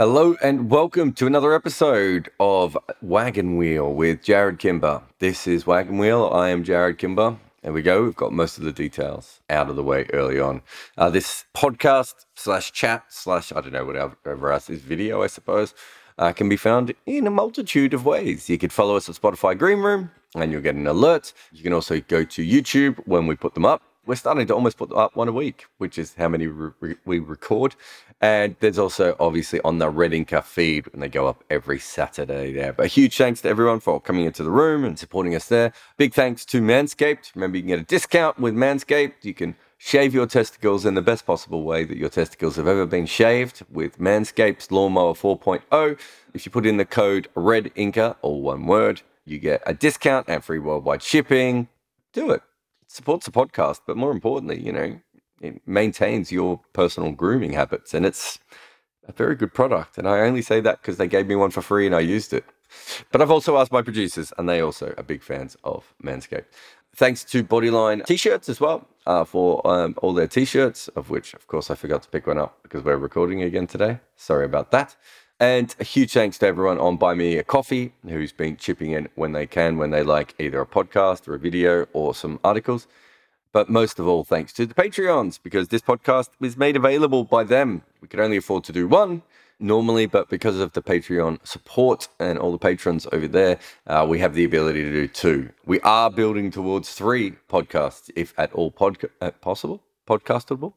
Hello and welcome to another episode of Wagon Wheel with Jarrod Kimber. This is Wagon Wheel. I am Jarrod Kimber. There we go. We've got most of the details out of the way early on. Uh, this podcast slash chat slash I don't know whatever else is video, I suppose, uh, can be found in a multitude of ways. You could follow us at Spotify Greenroom and you'll get an alert. You can also go to YouTube when we put them up we're starting to almost put up one a week, which is how many re- we record. And there's also obviously on the Red Inca feed when they go up every Saturday there. But a huge thanks to everyone for coming into the room and supporting us there. Big thanks to Manscaped. Remember, you can get a discount with Manscaped. You can shave your testicles in the best possible way that your testicles have ever been shaved with Manscaped's Lawnmower 4.0. If you put in the code Red Inca, all one word, you get a discount and free worldwide shipping. Do it supports the podcast, but more importantly, you know, it maintains your personal grooming habits. And it's a very good product. And I only say that because they gave me one for free and I used it. But I've also asked my producers, and they also are big fans of Manscaped. Thanks to Bodyline t shirts as well uh, for um, all their t shirts, of which, of course, I forgot to pick one up because we're recording again today. Sorry about that. And a huge thanks to everyone on Buy Me a Coffee who's been chipping in when they can, when they like either a podcast or a video or some articles. But most of all, thanks to the Patreons, because this podcast was made available by them. We could only afford to do one normally, but because of the Patreon support and all the patrons over there, uh, we have the ability to do two. We are building towards three podcasts, if at all podca- uh, possible podcastable.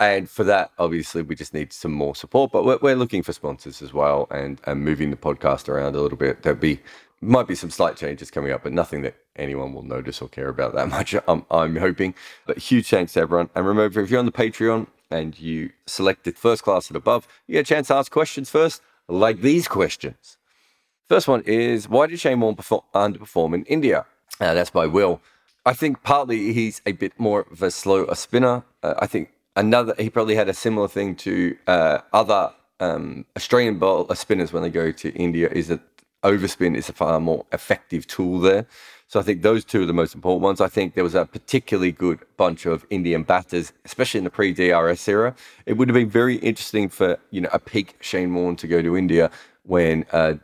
And for that, obviously, we just need some more support. But we're, we're looking for sponsors as well and, and moving the podcast around a little bit. There'll be might be some slight changes coming up, but nothing that anyone will notice or care about that much. I'm, I'm hoping. But huge thanks to everyone. And remember, if you're on the Patreon and you selected first class and above, you get a chance to ask questions first, like these questions. First one is why did Shane Warne perform, underperform in India? Uh, that's by Will. I think partly he's a bit more of a slow a spinner. Uh, I think another he probably had a similar thing to uh, other um, Australian bowl uh, spinners when they go to India is that overspin is a far more effective tool there. So I think those two are the most important ones. I think there was a particularly good bunch of Indian batters, especially in the pre-DRS era. It would have been very interesting for you know a peak Shane Warne to go to India when uh,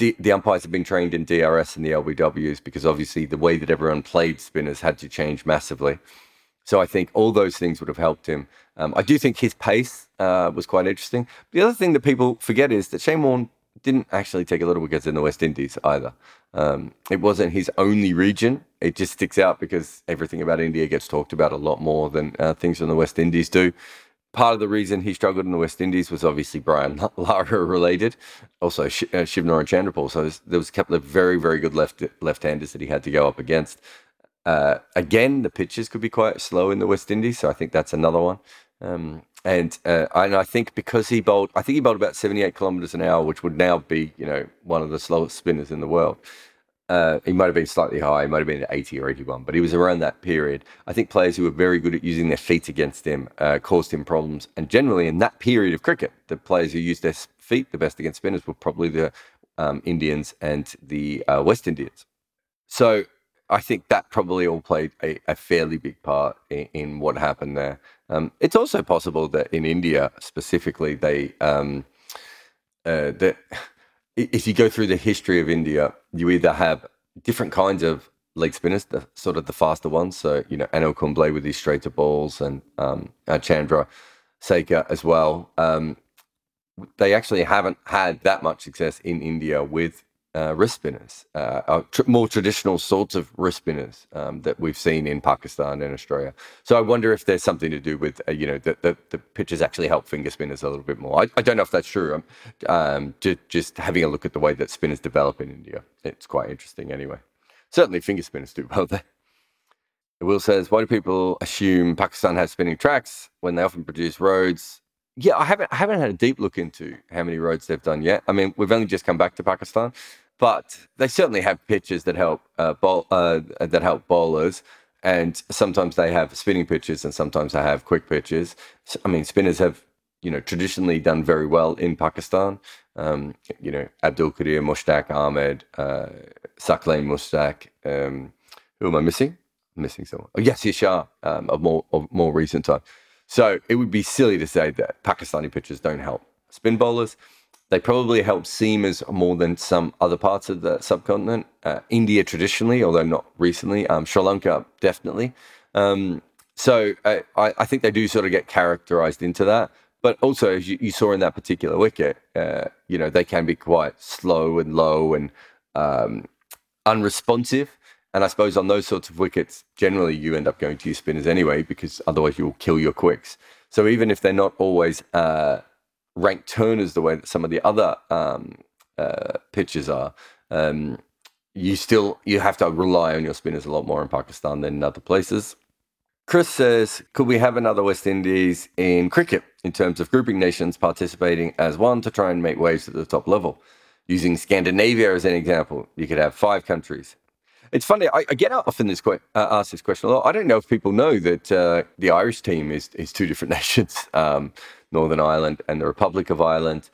D- the umpires have been trained in DRS and the LBWs because obviously the way that everyone played spinners had to change massively. So I think all those things would have helped him. Um, I do think his pace uh, was quite interesting. The other thing that people forget is that Shane Warne didn't actually take a lot of wickets in the West Indies either. Um, it wasn't his only region. It just sticks out because everything about India gets talked about a lot more than uh, things in the West Indies do part of the reason he struggled in the West Indies was obviously Brian Lara related, also Sh- uh, Shivnarine Chanderpaul. So there was a couple of very, very good left left-handers that he had to go up against. Uh, again, the pitches could be quite slow in the West Indies, so I think that's another one. Um, and uh, and I think because he bowled, I think he bowled about 78 kilometers an hour, which would now be you know one of the slowest spinners in the world. Uh, he might have been slightly high, he might have been 80 or 81, but he was around that period. I think players who were very good at using their feet against him uh, caused him problems. And generally, in that period of cricket, the players who used their feet the best against spinners were probably the um, Indians and the uh, West Indians. So I think that probably all played a, a fairly big part in, in what happened there. Um, it's also possible that in India specifically, they um, uh, that if you go through the history of India, you either have different kinds of leg spinners, the sort of the faster ones. So, you know, Anil Kumble with these straighter balls and um, uh, Chandra Sekhar as well. Um, they actually haven't had that much success in India with uh, wrist spinners, uh, uh, tr- more traditional sorts of wrist spinners um, that we've seen in Pakistan and Australia. So I wonder if there's something to do with uh, you know the, the, the pitches actually help finger spinners a little bit more. I, I don't know if that's true. Um, um, just, just having a look at the way that spinners develop in India, it's quite interesting. Anyway, certainly finger spinners do well there. Will says, why do people assume Pakistan has spinning tracks when they often produce roads? Yeah, I haven't I haven't had a deep look into how many roads they've done yet. I mean, we've only just come back to Pakistan, but they certainly have pitches that help uh, bowl, uh, that help bowlers, and sometimes they have spinning pitches, and sometimes they have quick pitches. I mean, spinners have you know traditionally done very well in Pakistan. Um, you know, Abdul Qadir, Mushtaq Ahmed, uh, Saqlain Mushtaq. Um, who am I missing? I'm missing someone. Oh, yes, Yasir um, of more of more recent time. So it would be silly to say that Pakistani pitchers don't help spin bowlers. They probably help seamers more than some other parts of the subcontinent. Uh, India traditionally, although not recently. Um, Sri Lanka definitely. Um, so uh, I, I, think they do sort of get characterized into that. But also, as you, you saw in that particular wicket, uh, you know, they can be quite slow and low and um, unresponsive. And I suppose on those sorts of wickets, generally you end up going to your spinners anyway, because otherwise you'll kill your quicks. So even if they're not always uh, ranked turners the way that some of the other um, uh, pitches are, um, you still you have to rely on your spinners a lot more in Pakistan than in other places. Chris says, could we have another West Indies in cricket in terms of grouping nations participating as one to try and make waves at the top level? Using Scandinavia as an example, you could have five countries. It's funny. I, I get often this que- uh, asked this question a lot. I don't know if people know that uh, the Irish team is is two different nations, um, Northern Ireland and the Republic of Ireland.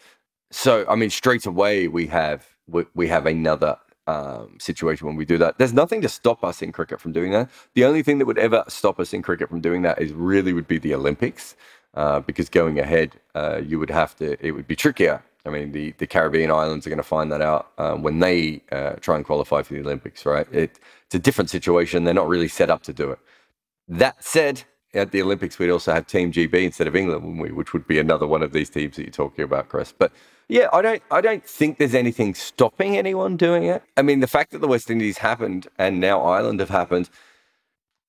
So, I mean, straight away we have we, we have another um, situation when we do that. There's nothing to stop us in cricket from doing that. The only thing that would ever stop us in cricket from doing that is really would be the Olympics, uh, because going ahead, uh, you would have to. It would be trickier. I mean, the, the Caribbean islands are going to find that out uh, when they uh, try and qualify for the Olympics, right? It, it's a different situation. They're not really set up to do it. That said, at the Olympics, we'd also have Team GB instead of England, wouldn't we? Which would be another one of these teams that you're talking about, Chris. But yeah, I don't I don't think there's anything stopping anyone doing it. I mean, the fact that the West Indies happened and now Ireland have happened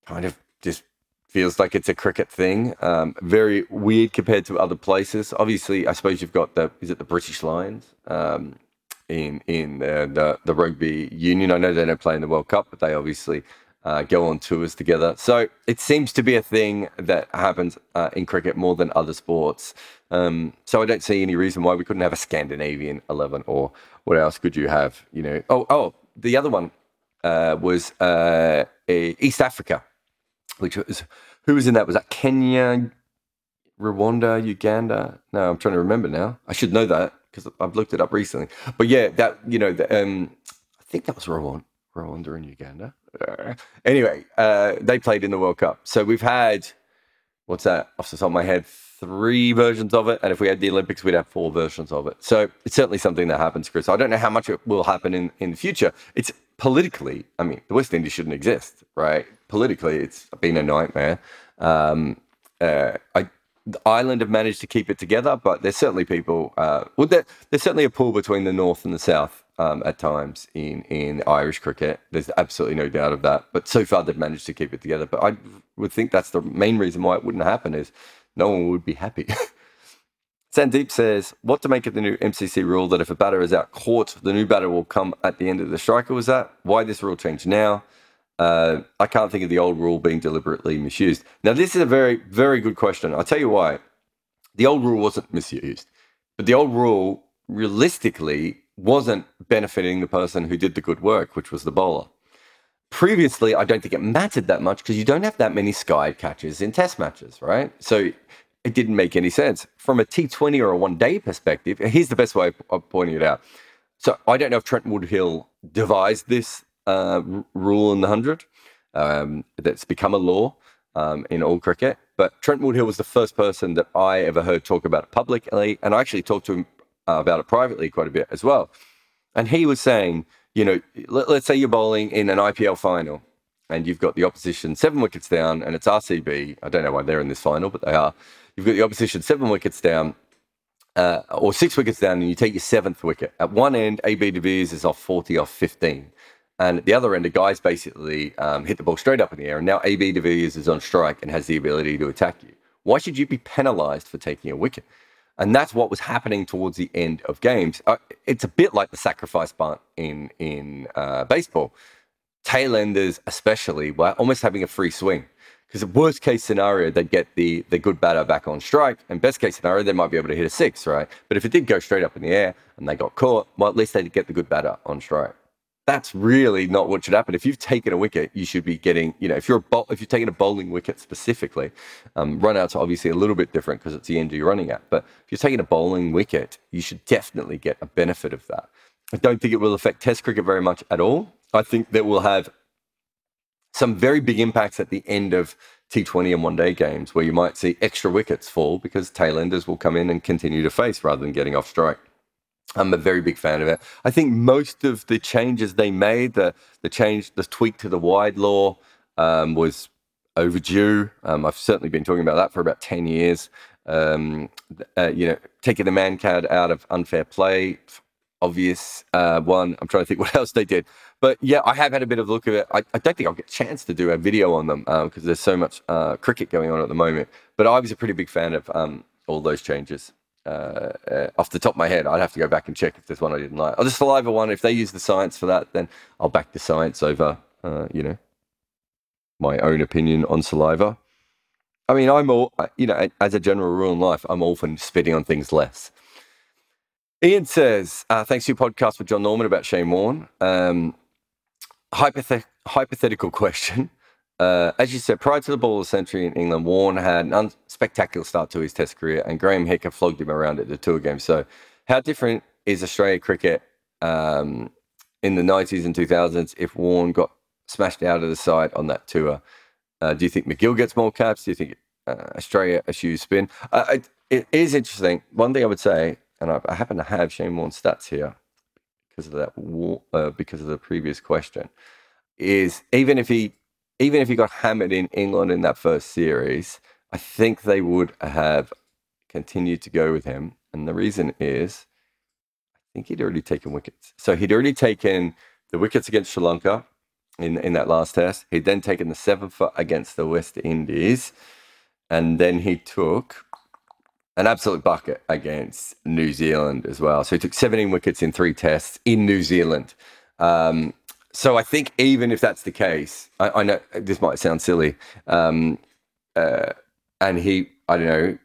kind of just feels like it's a cricket thing. Um, very weird compared to other places. Obviously, I suppose you've got the is it the British Lions um, in in the the rugby union. I know they don't play in the World Cup, but they obviously uh, go on tours together. So it seems to be a thing that happens uh, in cricket more than other sports. Um, so I don't see any reason why we couldn't have a Scandinavian eleven, or what else could you have? You know, oh, oh, the other one uh, was uh, East Africa, which was who was in that? Was that Kenya, Rwanda, Uganda? No, I'm trying to remember now. I should know that because I've looked it up recently. But yeah, that you know, the, um, I think that was Rwanda. Rwanda and Uganda. Uh, anyway, uh, they played in the World Cup. So we've had, what's that, off the top of my head, three versions of it. And if we had the Olympics, we'd have four versions of it. So it's certainly something that happens, Chris. I don't know how much it will happen in, in the future. It's politically, I mean, the West Indies shouldn't exist, right? Politically, it's been a nightmare. Um, uh, I, the Ireland have managed to keep it together, but there's certainly people. Uh, well, there, there's certainly a pull between the north and the south um, at times in in Irish cricket. There's absolutely no doubt of that. But so far they've managed to keep it together. But I would think that's the main reason why it wouldn't happen is no one would be happy. Sandeep says, what to make of the new MCC rule that if a batter is out caught, the new batter will come at the end of the striker was that? Why this rule changed now? Uh, I can't think of the old rule being deliberately misused. Now, this is a very, very good question. I'll tell you why. The old rule wasn't misused, but the old rule realistically wasn't benefiting the person who did the good work, which was the bowler. Previously, I don't think it mattered that much because you don't have that many sky catches in test matches, right? So it didn't make any sense. From a T20 or a one day perspective, here's the best way of pointing it out. So I don't know if Trent Woodhill devised this uh, rule in the 100 um, that's become a law um, in all cricket, but Trent Woodhill was the first person that I ever heard talk about it publicly. And I actually talked to him uh, about it privately quite a bit as well. And he was saying, you know, let, us say you're bowling in an IPL final and you've got the opposition seven wickets down and it's RCB. I don't know why they're in this final, but they are. You've got the opposition seven wickets down uh, or six wickets down and you take your seventh wicket. At one end, AB de Villiers is off 40 off 15. And at the other end, a guy's basically um, hit the ball straight up in the air. And now AB de Villiers is on strike and has the ability to attack you. Why should you be penalised for taking a wicket? And that's what was happening towards the end of games. Uh, it's a bit like the sacrifice bunt in in uh, baseball. Tailenders, especially, were almost having a free swing because the worst case scenario, they'd get the the good batter back on strike, and best case scenario, they might be able to hit a six, right? But if it did go straight up in the air and they got caught, well, at least they'd get the good batter on strike that's really not what should happen. If you've taken a wicket, you should be getting, you know, if you're bowl, if you're taking a bowling wicket specifically, um, runouts are obviously a little bit different because it's the end you're running at. But if you're taking a bowling wicket, you should definitely get a benefit of that. I don't think it will affect Test cricket very much at all. I think that we'll have some very big impacts at the end of T20 and one day games where you might see extra wickets fall because tailenders will come in and continue to face rather than getting off strike. I'm a very big fan of it. I think most of the changes they made, the the change, the tweak to the wide law, um, was overdue. Um, I've certainly been talking about that for about ten years. Um, uh, you know, taking the Mankad out of unfair play, obvious uh, one. I'm trying to think what else they did. But yeah, I have had a bit of a look at it. I, I don't think I'll get a chance to do a video on them because um, there's so much uh, cricket going on at the moment. But I was a pretty big fan of um, all those changes. Uh, off the top of my head, I'd have to go back and check if there's one I didn't like. Oh, the saliva one, if they use the science for that, then I'll back the science over, uh, you know, my own opinion on saliva. I mean, I'm all, you know, as a general rule in life, I'm for spitting on things less. Ian says, uh, thanks to your podcast with John Norman about Shane Warne. Um, hypothet- hypothetical question. Uh, as you said, prior to the ball of the century in England, Warne had an unspectacular start to his Test career, and Graeme Hick flogged him around at the tour game. So, how different is Australia cricket um, in the 90s and 2000s if Warne got smashed out of the side on that tour? Uh, do you think MacGill gets more caps? Do you think uh, Australia eschews spin? Uh, it, it is interesting. One thing I would say and I, I happen to have Shane Warne's stats here because of that uh, because of the previous question, is even if he even if he got hammered in England in that first series, I think they would have continued to go with him, and the reason is, I think he'd already taken wickets. So he'd already taken the wickets against Sri Lanka in in that last test. He'd then taken the seventh against the West Indies, and then he took an absolute bucket against New Zealand as well. So he took 17 wickets in three tests in New Zealand. Um, so I think even if that's the case, I, I know this might sound silly, um, uh, and he, I don't know,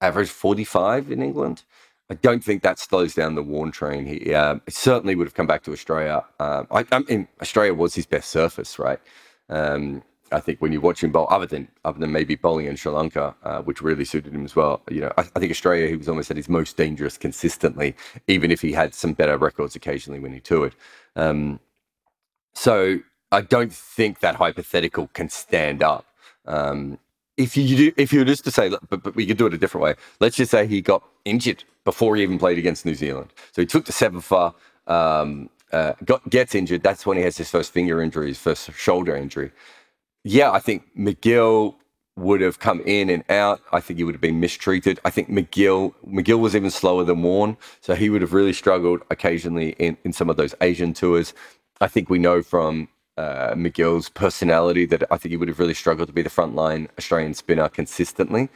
averaged 45 in England. I don't think that slows down the Warne train. He uh, certainly would have come back to Australia. Um, I, I, mean, Australia was his best surface, right? Um, I think when you watch him bowl, other than other than maybe bowling in Sri Lanka, uh, which really suited him as well. You know, I, I, think Australia, he was almost at his most dangerous consistently, even if he had some better records occasionally when he toured. Um, so I don't think that hypothetical can stand up. Um, if you do, if you were just to say, but, but we could do it a different way. Let's just say he got injured before he even played against New Zealand. So he took the seven far, um, uh, got gets injured. That's when he has his first finger injury, his first shoulder injury yeah, I think MacGill would have come in and out. I think he would have been mistreated. I think MacGill MacGill was even slower than Warne, so he would have really struggled occasionally in, in some of those Asian tours. I think we know from uh, MacGill's personality that I think he would have really struggled to be the frontline Australian spinner consistently,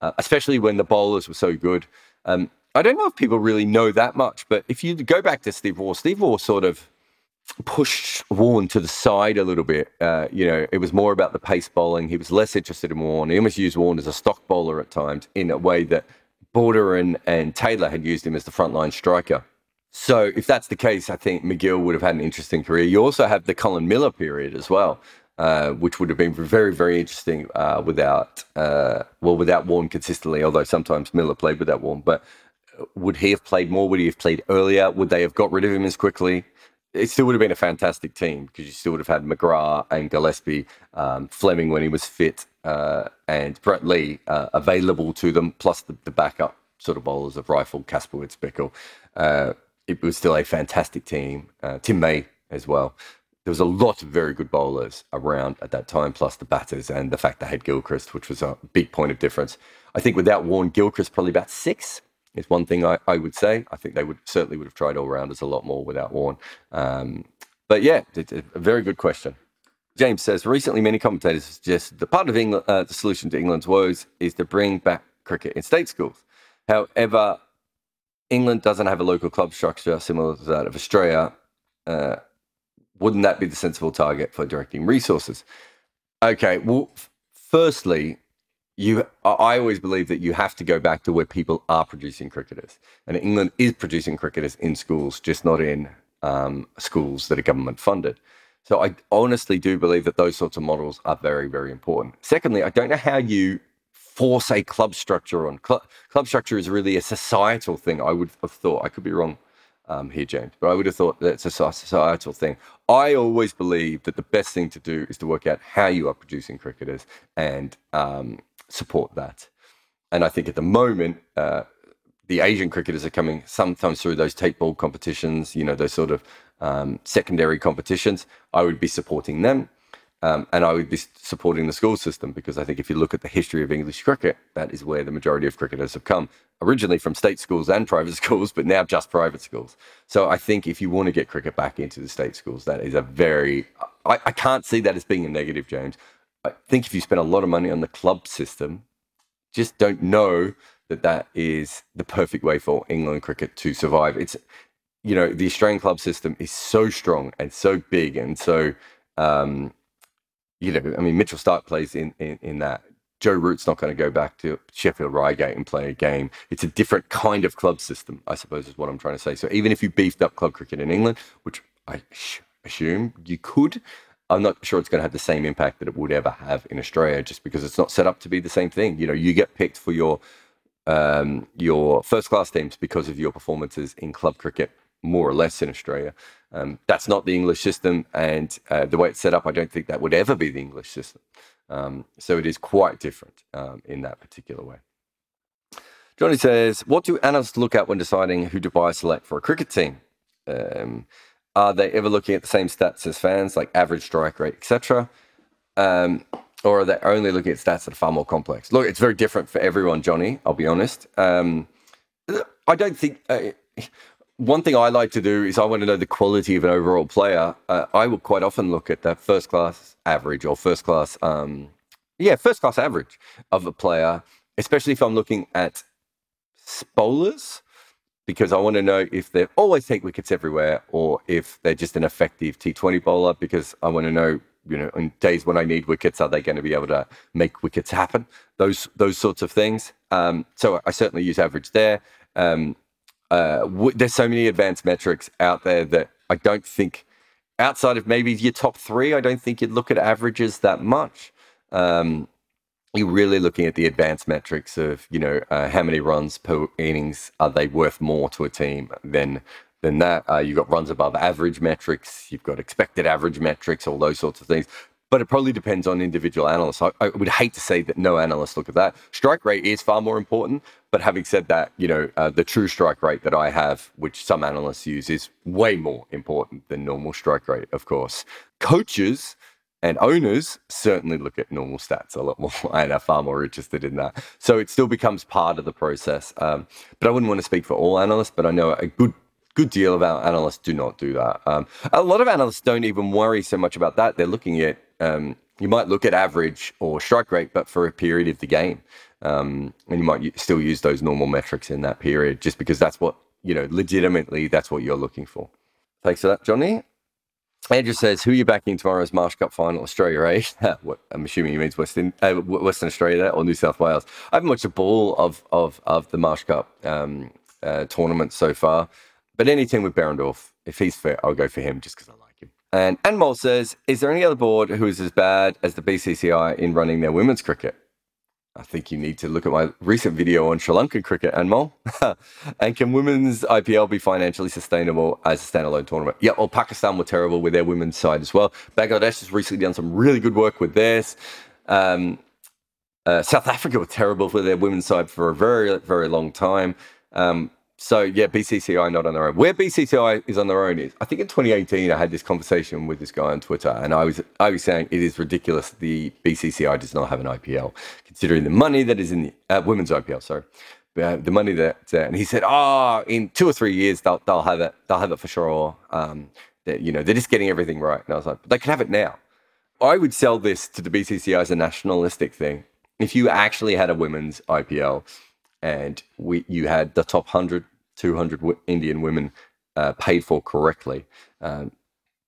uh, especially when the bowlers were so good. Um, I don't know if people really know that much, but if you go back to Steve Waugh, Steve Waugh sort of pushed Warne to the side a little bit. Uh, you know, it was more about the pace bowling. He was less interested in Warne. He almost used Warne as a stock bowler at times in a way that Border and, and Taylor had used him as the frontline striker. So if that's the case, I think MacGill would have had an interesting career. You also have the Colin Miller period as well, uh, which would have been very, very interesting uh, without, uh, well, without Warne consistently, although sometimes Miller played without Warne. But would he have played more? Would he have played earlier? Would they have got rid of him as quickly? it still would have been a fantastic team because you still would have had McGrath and Gillespie, um, Fleming when he was fit, uh, and Brett Lee uh, available to them, plus the, the, backup sort of bowlers of Reiffel, Kasprowicz, Bichel. It was still a fantastic team. Uh, Tim May as well. There was a lot of very good bowlers around at that time, plus the batters and the fact they had Gilchrist, which was a big point of difference. I think without Warne, Gilchrist probably about six is one thing I, I would say. I think they would certainly would have tried all rounders a lot more without Warne. Um, but yeah, it's a very good question. James says recently many commentators suggest the part of England, uh, the solution to England's woes is to bring back cricket in state schools. However, England doesn't have a local club structure similar to that of Australia. Uh, wouldn't that be the sensible target for directing resources? Okay, well, firstly, you I always believe that you have to go back to where people are producing cricketers, and England is producing cricketers in schools, just not in um, schools that are government funded. So I honestly do believe that those sorts of models are very, very important. Secondly, I don't know how you force a club structure on. Club, club structure is really a societal thing. I would have thought. I could be wrong um, here, James, but I would have thought that it's a societal thing. I always believe that the best thing to do is to work out how you are producing cricketers and um, support that. And I think at the moment, uh, the Asian cricketers are coming sometimes through those tape ball competitions, you know, those sort of um, secondary competitions, I would be supporting them. Um, and I would be supporting the school system because I think if you look at the history of English cricket, that is where the majority of cricketers have come, originally from state schools and private schools, but now just private schools. So I think if you want to get cricket back into the state schools, that is a very, I, I can't see that as being a negative, James. I think if you spend a lot of money on the club system, just don't know that that is the perfect way for England cricket to survive. It's, you know, the Australian club system is so strong and so big and so, um, you know, I mean, Mitchell Starc plays in, in, in that. Joe Root's not going to go back to Sheffield Collegiate and play a game. It's a different kind of club system, I suppose, is what I'm trying to say. So even if you beefed up club cricket in England, which I assume you could, I'm not sure it's going to have the same impact that it would ever have in Australia, just because it's not set up to be the same thing. You know, you get picked for your um, your first class teams because of your performances in club cricket, more or less in Australia. Um, that's not the English system, and uh, the way it's set up, I don't think that would ever be the English system. Um, so it is quite different um, in that particular way. Johnny says, "What do analysts look at when deciding who to buy select for a cricket team? Um, are they ever looking at the same stats as fans, like average strike rate, etc., um, or are they only looking at stats that are far more complex? Look, it's very different for everyone, Johnny. I'll be honest. Um, I don't think." Uh, one thing I like to do is I want to know the quality of an overall player. Uh, I will quite often look at the first class average or first class, um, yeah, first class average of a player, especially if I'm looking at bowlers, because I want to know if they always take wickets everywhere or if they're just an effective T20 bowler, because I want to know, you know, in days when I need wickets, are they going to be able to make wickets happen? Those those sorts of things. Um, so I certainly use average there. Um, uh, w- there's so many advanced metrics out there that I don't think, outside of maybe your top three, I don't think you'd look at averages that much. Um, you're really looking at the advanced metrics of, you know, uh, how many runs per innings are they worth more to a team than than that. Uh, you've got runs above average metrics, you've got expected average metrics, all those sorts of things but it probably depends on individual analysts. I, I, would hate to say that no analysts look at that. Strike rate is far more important, but having said that, you know, uh, the true strike rate that I have, which some analysts use, is way more important than normal strike rate, of course. Coaches and owners certainly look at normal stats a lot more and are far more interested in that. So it still becomes part of the process. Um, but I wouldn't want to speak for all analysts, but I know a good good deal of our analysts do not do that. Um, a lot of analysts don't even worry so much about that. They're looking at um, you might look at average or strike rate, but for a period of the game, um, and you might still use those normal metrics in that period, just because that's what you know. Legitimately, that's what you're looking for. Thanks for that, Johnny. Andrew says, "Who are you backing tomorrow's Marsh Cup final? Australia, eh? what, I'm assuming he means Western uh, Western Australia or New South Wales. I haven't watched a ball of of of the Marsh Cup um, uh, tournament so far, but anything with Behrendorff, if he's fit, I'll go for him just because I like. And Anmol says, is there any other board who is as bad as the BCCI in running their women's cricket? I think you need to look at my recent video on Sri Lankan cricket, Anmol. and can women's IPL be financially sustainable as a standalone tournament? Yeah, well, Pakistan were terrible with their women's side as well. Bangladesh has recently done some really good work with theirs. Um, uh, South Africa were terrible for their women's side for a very, very long time. Um, so yeah, BCCI not on their own. Where BCCI is on their own is, I think in 2018 I had this conversation with this guy on Twitter, and I was I was saying it is ridiculous the BCCI does not have an IPL, considering the money that is in the uh, women's IPL. Sorry, uh, the money that uh, and he said, oh, in two or three years they'll they'll have it, they'll have it for sure. Um, that you know they're just getting everything right, and I was like, they could have it now. I would sell this to the BCCI as a nationalistic thing. If you actually had a women's IPL and we, you had the top 100 200 Indian women uh, paid for correctly, um,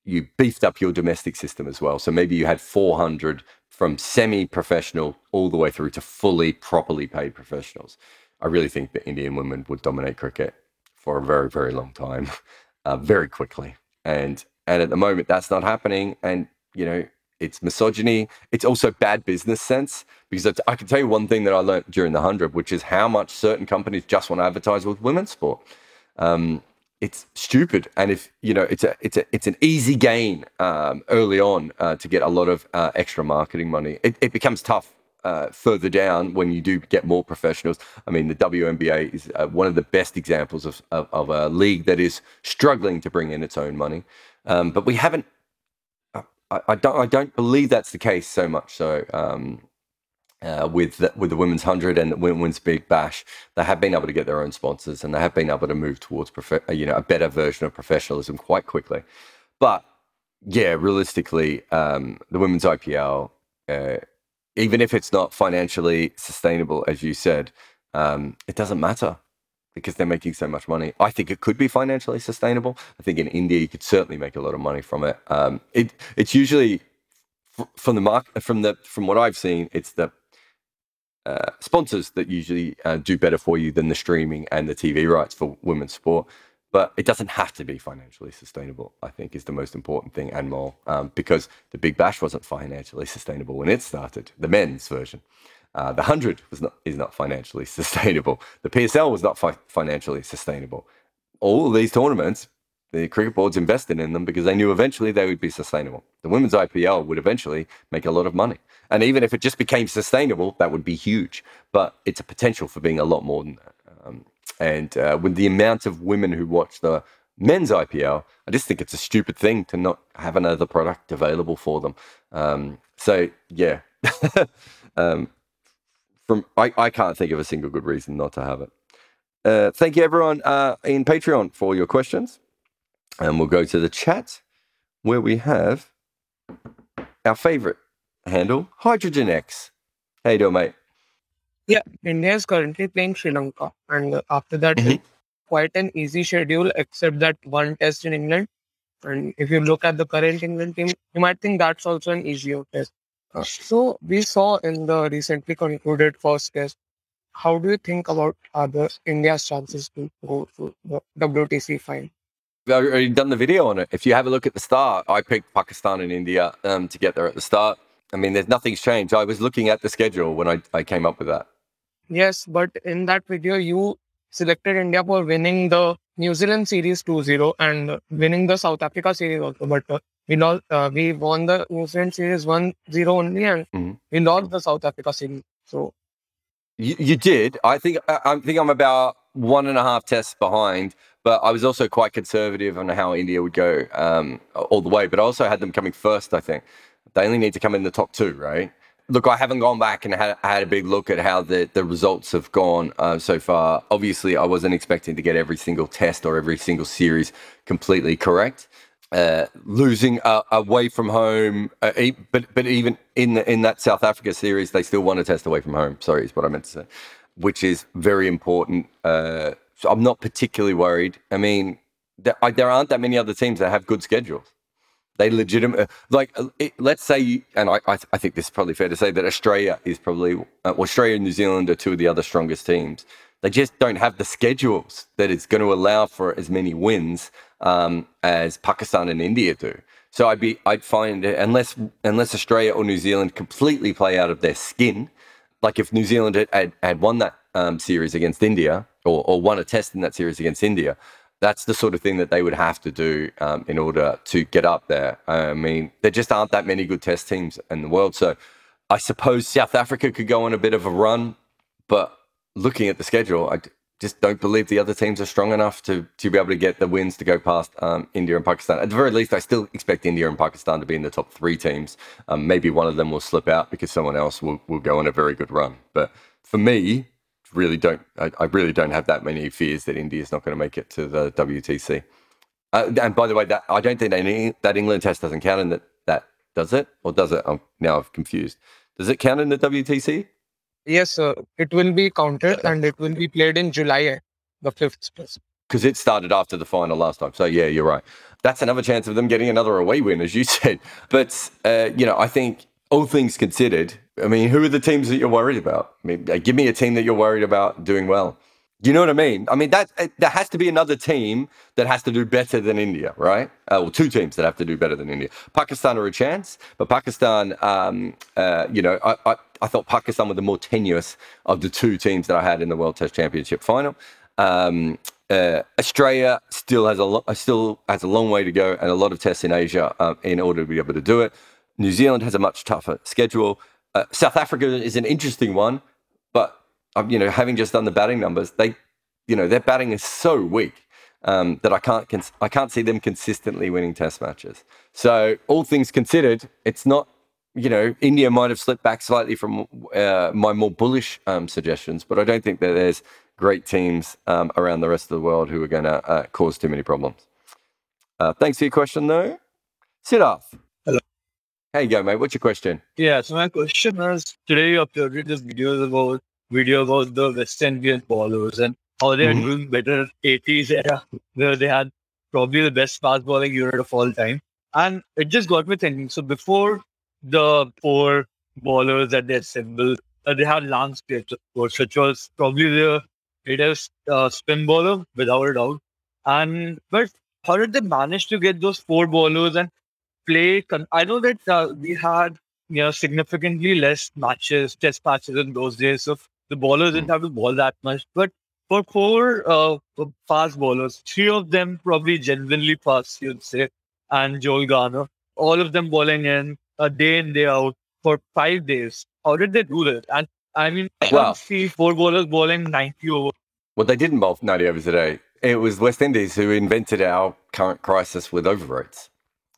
you beefed up your domestic system as well. So maybe you had 400 from semi professional all the way through to fully, properly paid professionals. I really think that Indian women would dominate cricket for a very, very long time, uh, very quickly. And and at the moment, that's not happening. And you know, it's misogyny. It's also bad business sense because I can tell you one thing that I learned during the hundred, which is how much certain companies just want to advertise with women's sport. Um, it's stupid, and if you know, it's a it's a it's an easy gain um, early on uh, to get a lot of uh, extra marketing money. It, it becomes tough uh, further down when you do get more professionals. I mean, the WNBA is uh, one of the best examples of, of, of, a league that is struggling to bring in its own money. Um, but we haven't. I, I, don't. I don't believe that's the case so much. So um, uh, with the, with the women's hundred and the women's big bash, they have been able to get their own sponsors and they have been able to move towards prof- you know a better version of professionalism quite quickly. But yeah, realistically, um, the women's IPL, uh, even if it's not financially sustainable, as you said, um, it doesn't matter because they're making so much money. I think it could be financially sustainable. I think in India you could certainly make a lot of money from it. Um, it it's usually from the mark from the from what I've seen, it's the uh, sponsors that usually uh, do better for you than the streaming and the TV rights for women's sport. But it doesn't have to be financially sustainable, I think, is the most important thing and more. Um, because the Big Bash wasn't financially sustainable when it started, the men's version. Uh, the 100 was not, is not financially sustainable. The PSL was not fi- financially sustainable. All of these tournaments, the cricket boards invested in them because they knew eventually they would be sustainable. The women's IPL would eventually make a lot of money. And even if it just became sustainable, that would be huge. But it's a potential for being a lot more than that. Um, and uh, with the amount of women who watch the men's IPL, I just think it's a stupid thing to not have another product available for them. Um, so yeah, um, from I, I can't think of a single good reason not to have it. Uh, thank you everyone uh, in Patreon for your questions, and we'll go to the chat where we have our favorite handle, Hydrogen X. How you doing, mate? Yeah, India is currently playing Sri Lanka, and after that, Mhm. quite an easy schedule, except that one test in England. And if you look at the current England team, you might think that's also an easier test. Uh, so we saw in the recently concluded first test. How do you think about other India's chances to go to the WTC final? I've already done the video on it. If you have a look at the start, I picked Pakistan and India um, to get there at the start. I mean, there's nothing's changed. I was looking at the schedule when I, I came up with that. Yes, but in that video, you selected India for winning the New Zealand series 2-0 and winning the South Africa series also. But uh, we lost, uh, we won the New Zealand series 1-0 only, and Mhm. we lost the South Africa series. So You, you did. I think I, I think I'm about one and a half tests behind, but I was also quite conservative on how India would go um, all the way. But I also had them coming first. I think they only need to come in the top two, right? Look, I haven't gone back and had, had a big look at how the, the results have gone uh, so far. Obviously, I wasn't expecting to get every single test or every single series completely correct. Uh, losing uh, away from home, uh, but but even in the, in that South Africa series, they still won a test away from home. Sorry, is what I meant to say, which is very important. Uh, so I'm not particularly worried. I mean, there, I, there aren't that many other teams that have good schedules. They legitimate like uh, it, let's say, you, and I, I I think this is probably fair to say that Australia is probably Australia and New Zealand are two of the other strongest teams. They just don't have the schedules that is going to allow for as many wins um, as Pakistan and India do. So I'd be I'd find unless unless Australia or New Zealand completely play out of their skin, like if New Zealand had, had, had won that um, series against India or, or won a test in that series against India, that's the sort of thing that they would have to do um, in order to get up there. I mean, there just aren't that many good test teams in the world. So I suppose South Africa could go on a bit of a run, but looking at the schedule, I just don't believe the other teams are strong enough to to be able to get the wins to go past um, India and Pakistan. At the very least, I still expect India and Pakistan to be in the top three teams. Um, maybe one of them will slip out because someone else will, will go on a very good run. But for me, really don't I, I really don't have that many fears that India is not going to make it to the WTC. Uh, and by the way, that I don't think any, that England test doesn't count in that. That does it or does it? I'm now I'm confused. Does it count in the WTC? Yes, uh, it will be counted and it will be played in July, eh, the fifth because it started after the final last time. So yeah, you're right. That's another chance of them getting another away win, as you said. But uh, you know, I think all things considered, I mean, who are the teams that you're worried about? I mean, uh, give me a team that you're worried about doing well. You know what I mean? I mean that uh, there has to be another team that has to do better than India, right? Uh, well, two teams that have to do better than India. Pakistan are a chance, but Pakistan, um, uh, you know, I, I, I thought Pakistan were the more tenuous of the two teams that I had in the World Test Championship final. Um, uh, Australia still has a lo- uh, still has a long way to go and a lot of tests in Asia um, in order to be able to do it. New Zealand has a much tougher schedule. Uh, South Africa is an interesting one, but um, you know, having just done the batting numbers, they, you know, their batting is so weak um, that I can't cons- I can't see them consistently winning Test matches. So all things considered, it's not. You know, India might have slipped back slightly from uh, my more bullish um, suggestions, but I don't think that there's great teams um, around the rest of the world who are going to uh, cause too many problems. Uh, thanks for your question, though. Siddharth. Hello. How you go, mate? What's your question? Yeah, so my question is today you uploaded this video about video about the West Indian bowlers and how they are Mhm. doing better 80s era where they had probably the best fast bowling unit of all time. And it just got me thinking. So before the four bowlers that they assembled, uh, they had Lance Gibbs, of course, which was probably the greatest uh, spin bowler without a doubt. And but how did they manage to get those four bowlers and play? Con- I know that uh, we had you know significantly less matches, test matches in those days, so the bowlers didn't have to bowl that much. But for four uh, fast bowlers, three of them probably genuinely fast, you'd say, and Joel Garner, all of them bowling in a day in day out for five days. How did they do that? And I mean, I Wow. can't see four bowlers bowling 90 over. Well, they didn't bowl 90 overs a day. It was West Indies who invented our current crisis with over rates.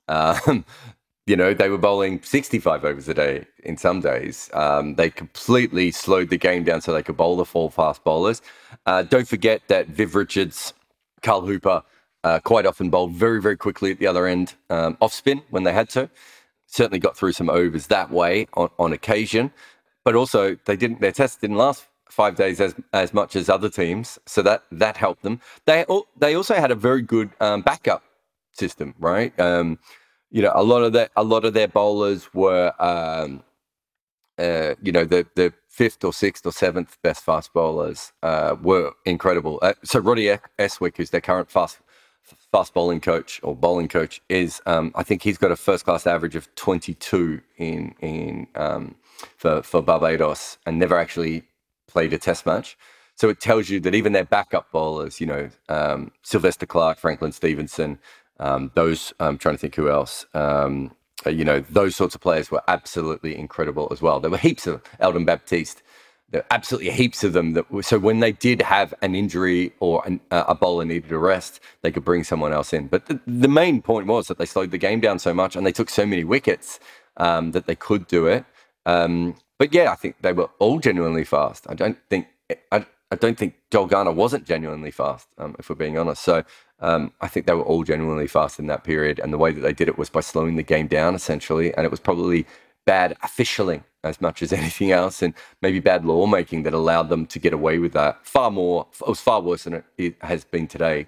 Um, you know, they were bowling 65 overs a day in some days. Um, they completely slowed the game down so they could bowl the four fast bowlers. Uh, don't forget that Viv Richards, Carl Hooper, uh, quite often bowled very, very quickly at the other end um, off spin when they had to. Certainly got through some overs that way on, on occasion, but also they didn't. Their tests didn't last five days as as much as other teams, so that that helped them. They they also had a very good um, backup system, right? Um, you know, a lot of their a lot of their bowlers were, um, uh, you know, the the fifth or sixth or seventh best fast bowlers uh, were incredible. Uh, so Roddy Estwick, who's their current fast fast bowling coach or bowling coach, is um, I think he's got a first class average of twenty two in in um, for for Barbados and never actually played a test match. So it tells you that even their backup bowlers, you know, um, Sylvester Clarke, Franklyn Stephenson, um, those I'm trying to think who else. Um, uh, you know, those sorts of players were absolutely incredible as well. There were heaps of Eldon Baptiste. There absolutely heaps of them. That were, so when they did have an injury or an, uh, a bowler needed a rest, they could bring someone else in. But the, the main point was that they slowed the game down so much and they took so many wickets um, that they could do it. Um, but yeah, I think they were all genuinely fast. I don't think I, I don't think Joel Garner wasn't genuinely fast, um, if we're being honest. So um, I think they were all genuinely fast in that period, and the way that they did it was by slowing the game down essentially, and it was probably bad officialing as much as anything else, and maybe bad lawmaking that allowed them to get away with that. Far more, it was far worse than it, it has been today.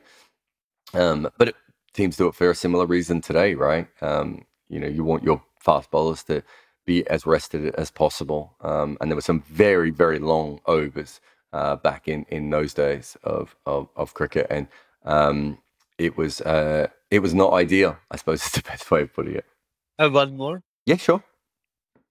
Um, but it, teams do it for a similar reason today, right? Um, you know, you want your fast bowlers to be as rested as possible, um, and there were some very, very long overs uh, back in in those days of of, of cricket, and um, it was uh, it was not ideal. I suppose is the best way of putting it. I have one more. Yeah, sure.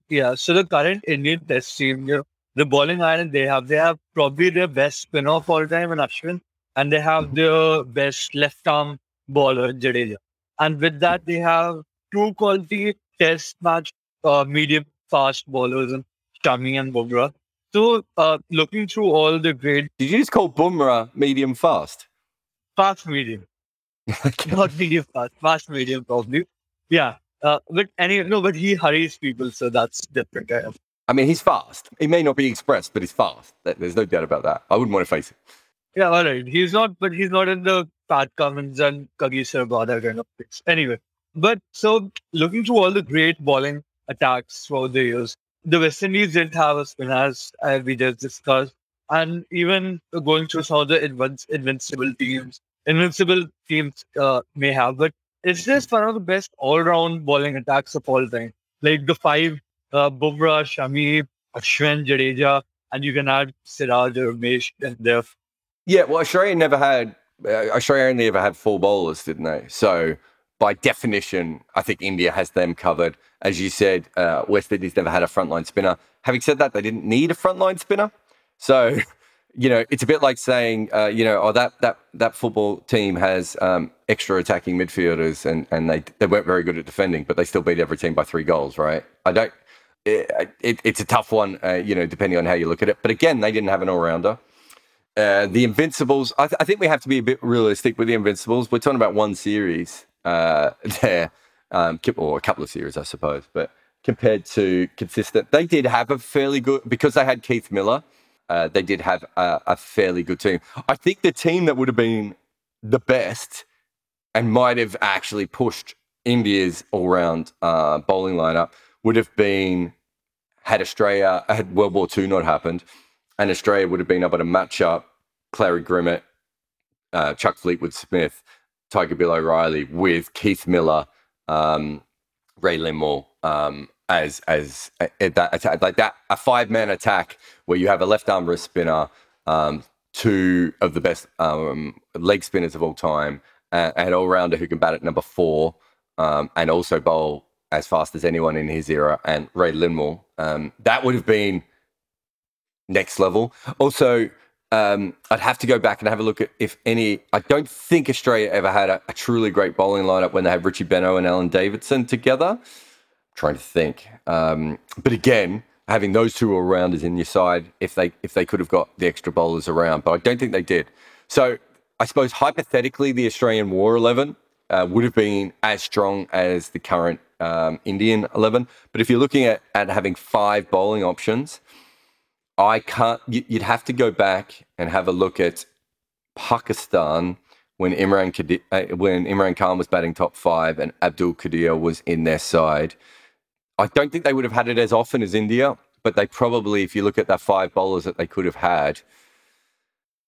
Yeah, so the current Indian Test team, you know, the bowling island they have, they have probably their best spinner of all time in Ashwin, and they have their best left arm bowler Jadeja. And with that, they have two quality Test match uh, medium fast bowlers in Shami and Bumrah. So, uh, looking through all the great Did you just call Bumrah medium fast? fast medium, not medium fast, fast medium probably. Yeah. Uh, but anyway, no, but he hurries people, so that's different. I I mean, he's fast. He may not be express, but he's fast. There's no doubt about that. I wouldn't want to face it. Yeah, all right. He's not, but he's not in the Pat Cummins and Kagiso Rabada kind of place. Anyway, but so looking through all the great bowling attacks throughout the years, the West Indies didn't have a spin as we just discussed, and even going through some of the invin- invincible teams, invincible teams uh, may have, but it's just one of the best all-round bowling attacks of all time. Like the five, uh, Bumrah, Shami, Ashwin, Jadeja, and you can add Siraj or and there. Yeah, well, Australia never had. Uh, Australia only ever had four bowlers, didn't they? So, by definition, I think India has them covered. As you said, uh, West Indies never had a frontline spinner. Having said that, they didn't need a frontline spinner. So, you know, it's a bit like saying, uh, you know, oh, that that that football team has um, extra attacking midfielders, and and they they weren't very good at defending, but they still beat every team by three goals, right? I don't. it, it, it's a tough one, uh, you know, depending on how you look at it. But again, they didn't have an all rounder. Uh, the Invincibles, I, th- I, think we have to be a bit realistic with the Invincibles. We're talking about one series uh, there, um, or a couple of series, I suppose. But compared to consistent, they did have a fairly good because they had Keith Miller. Uh, they did have a, a, fairly good team. I think the team that would have been the best and might have actually pushed India's all-round uh, bowling lineup would have been had Australia had World War II not happened, and Australia would have been able to match up Clarry Grimmett, uh, Chuck Fleetwood Smith, Tiger Bill O'Reilly with Keith Miller, um, Ray Lindwall um, as as a, a, that like that a five man attack where you have a left arm wrist spinner, um, two of the best um, leg spinners of all time, uh, and all rounder who can bat at number four, um, and also bowl as fast as anyone in his era, and Ray Lindwall. Um, that would have been next level. Also, um, I'd have to go back and have a look at if any. I don't think Australia ever had a, a truly great bowling lineup when they had Richie Benaud and Alan Davidson together. Trying to think, um, but again, having those two all rounders in your side, if they if they could have got the extra bowlers around, but I don't think they did. So I suppose hypothetically, the Australian War eleven uh, would have been as strong as the current um, Indian 11. But if you're looking at, at having five bowling options, I can't, you'd have to go back and have a look at Pakistan when Imran, uh, when Imran Khan was batting top five and Abdul Qadir was in their side. I don't think they would have had it as often as India, but they probably, if you look at the five bowlers that they could have had,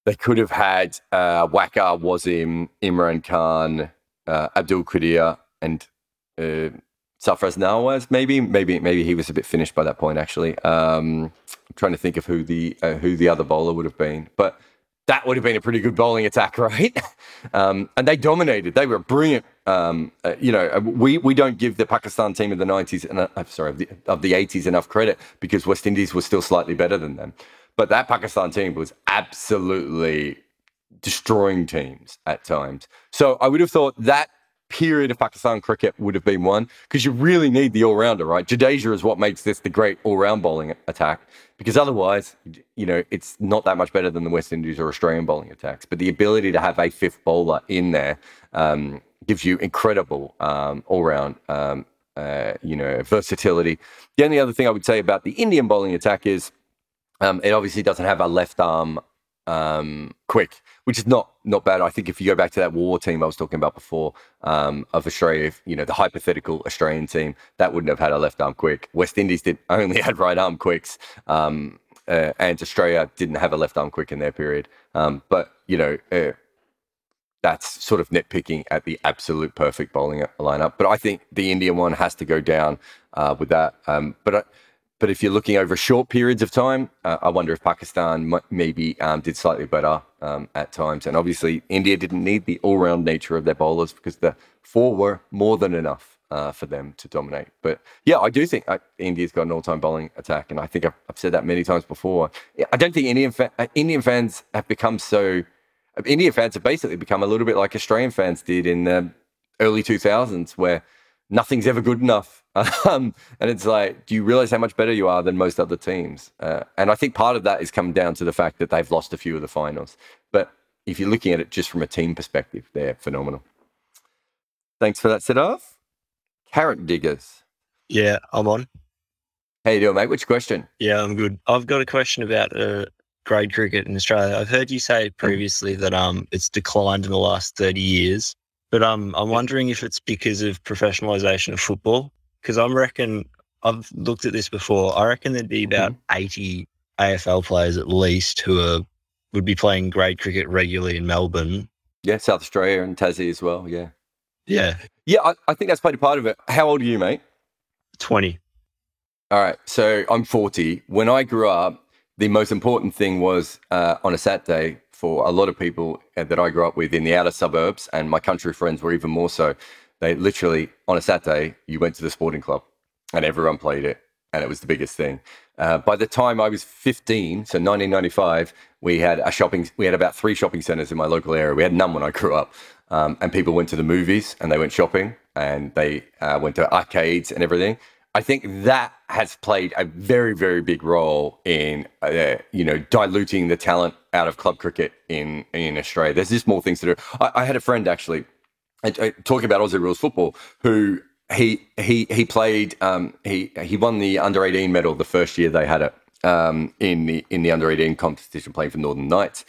they could have had uh, Waqar Wasim, Imran Khan, uh, Abdul Qadir, and uh, Sarfraz Nawaz, maybe, maybe, maybe he was a bit finished by that point. Actually, um, I'm trying to think of who the uh, who the other bowler would have been, but that would have been a pretty good bowling attack, right? um, and they dominated. They were brilliant. Um, uh, you know, uh, we we don't give the Pakistan team of the 90s and I'm sorry of the, of the 80s enough credit because West Indies was still slightly better than them. But that Pakistan team was absolutely destroying teams at times. So I would have thought that period of Pakistan cricket would have been one because you really need the all rounder, right? Jadeja is what makes this the great all round bowling attack because otherwise, you know, it's not that much better than the West Indies or Australian bowling attacks. But the ability to have a fifth bowler in there um, gives you incredible um, all round. Um, uh, you know, versatility. The only other thing I would say about the Indian bowling attack is um, it obviously doesn't have a left arm um, quick, which is not not bad. I think if you go back to that war team I was talking about before um, of Australia, if, you know, the hypothetical Australian team, that wouldn't have had a left arm quick. West Indies did only had right arm quicks, um, uh, and Australia didn't have a left arm quick in their period. Um, but you know. Uh, that's sort of nitpicking at the absolute perfect bowling lineup, but I think the Indian one has to go down uh, with that. Um, but I, but if you're looking over short periods of time, uh, I wonder if Pakistan m- maybe um, did slightly better um, at times. And obviously, India didn't need the all round nature of their bowlers because the four were more than enough uh, for them to dominate. But yeah, I do think uh, India's got an all time bowling attack. And I think I've, I've, said that many times before. I don't think Indian, fa- uh, Indian fans have become so. Uh, Indian fans have basically become a little bit like Australian fans did in the early 2000s, where nothing's ever good enough. Um, and it's like, do you realize how much better you are than most other teams? Uh, and I think part of that is come down to the fact that they've lost a few of the finals. But if you're looking at it just from a team perspective, they're phenomenal. Thanks for that set off. Carrot diggers. Yeah, I'm on. How you doing, mate? Which question? Yeah, I'm good. I've got a question about uh, grade cricket in Australia. I've heard you say previously that um it's declined in the last 30 years. But um, I'm wondering if it's because of professionalisation of football. Because I'm reckon I've looked at this before. I reckon there'd be about mm-hmm. 80 AFL players at least who are would be playing grade cricket regularly in Melbourne. Yeah, South Australia and Tassie as well. Yeah. Yeah. Yeah, I, I think that's played a part of it. How old are you, mate? 20. All right. So I'm 40. When I grew up, the most important thing was uh, on a Saturday, for a lot of people uh, that I grew up with in the outer suburbs, and my country friends were even more so. They literally, on a Saturday, you went to the sporting club and everyone played it, and it was the biggest thing. Uh, by the time I was 15, so 1995, we had a shopping. We had about three shopping centres in my local area. We had none when I grew up, um, and people went to the movies and they went shopping and they uh, went to arcades and everything. I think that has played a very, very big role in, uh, you know, diluting the talent out of club cricket in in Australia. There's just more things to do. I, I had a friend actually uh, talking about Aussie rules football who he he he played um, he he won the under 18 medal the first year they had it um, in the in the under 18 competition playing for Northern Knights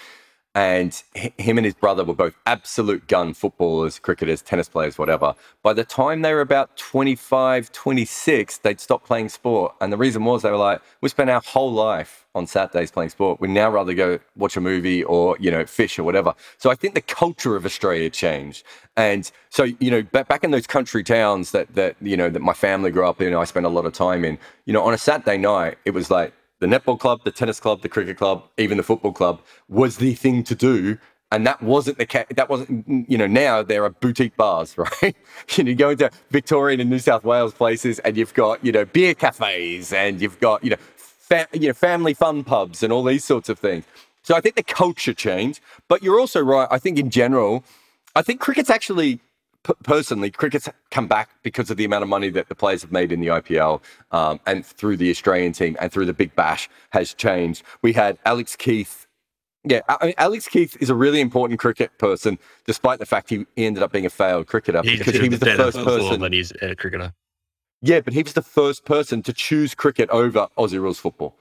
and him and his brother were both absolute gun footballers, cricketers, tennis players, whatever. By the time they were about 25, 26, they'd stopped playing sport. And the reason was they were like, we spent our whole life on Saturdays playing sport. We'd now rather go watch a movie or, you know, fish or whatever. So I think the culture of Australia changed. And so, you know, back in those country towns that, that, you know, that my family grew up in, I spent a lot of time in, you know, on a Saturday night, it was like, the netball club, the tennis club, the cricket club, even the football club was the thing to do. And that wasn't the case. That wasn't, you know, now there are boutique bars, right? you, know, you go into Victorian and New South Wales places and you've got, you know, beer cafes and you've got, you know, fa- you know, family fun pubs and all these sorts of things. So I think the culture changed. But you're also right. I think in general, I think cricket's actually personally, cricket's come back because of the amount of money that the players have made in the IPL um, and through the Australian team and through the Big Bash has changed. We had Alex Keath. Yeah, I mean, Alex Keath is a really important cricket person, despite the fact he ended up being a failed cricketer he because he was the first person. That he's a cricketer. Yeah, but he was the first person to choose cricket over Aussie rules football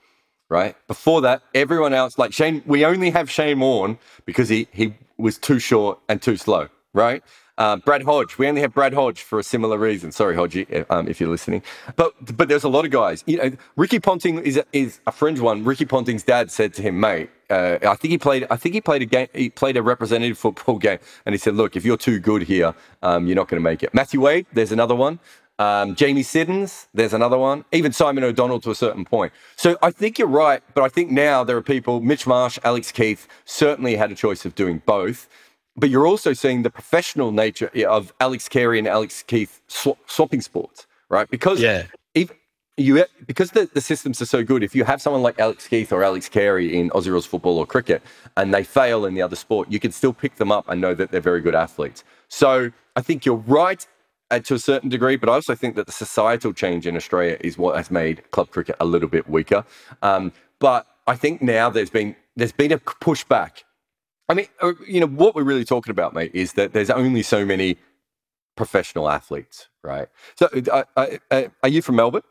right? Before that, everyone else, like Shane, we only have Shane Warne because he he was too short and too slow, right? Uh, Brad Hodge. We only have Brad Hodge for a similar reason. Sorry, Hodgie, um, if you're listening. But but there's a lot of guys. You know, Ricky Ponting is a, is a fringe one. Ricky Ponting's dad said to him, "Mate, uh, I think he played. I think he played a game. He played a representative football game, and he said, "Look, if you're too good here, um, you're not going to make it." Matthew Wade. There's another one. Um, Jamie Siddons, there's another one. Even Simon O'Donnell to a certain point. So I think you're right, but I think now there are people, Mitch Marsh, Alex Keath, certainly had a choice of doing both but you're also seeing the professional nature of Alex Carey and Alex Keath sw- swapping sports, right? Because yeah. if you because the, the systems are so good, if you have someone like Alex Keath or Alex Carey in Aussie rules football or cricket and they fail in the other sport, you can still pick them up and know that they're very good athletes. So I think you're right to a certain degree, but I also think that the societal change in Australia is what has made club cricket a little bit weaker. Um, but I think now there's been there's been a pushback I mean, uh, you know, what we're really talking about, mate, is that there's only so many professional athletes, right? So, uh, uh, uh, are you from Melbourne?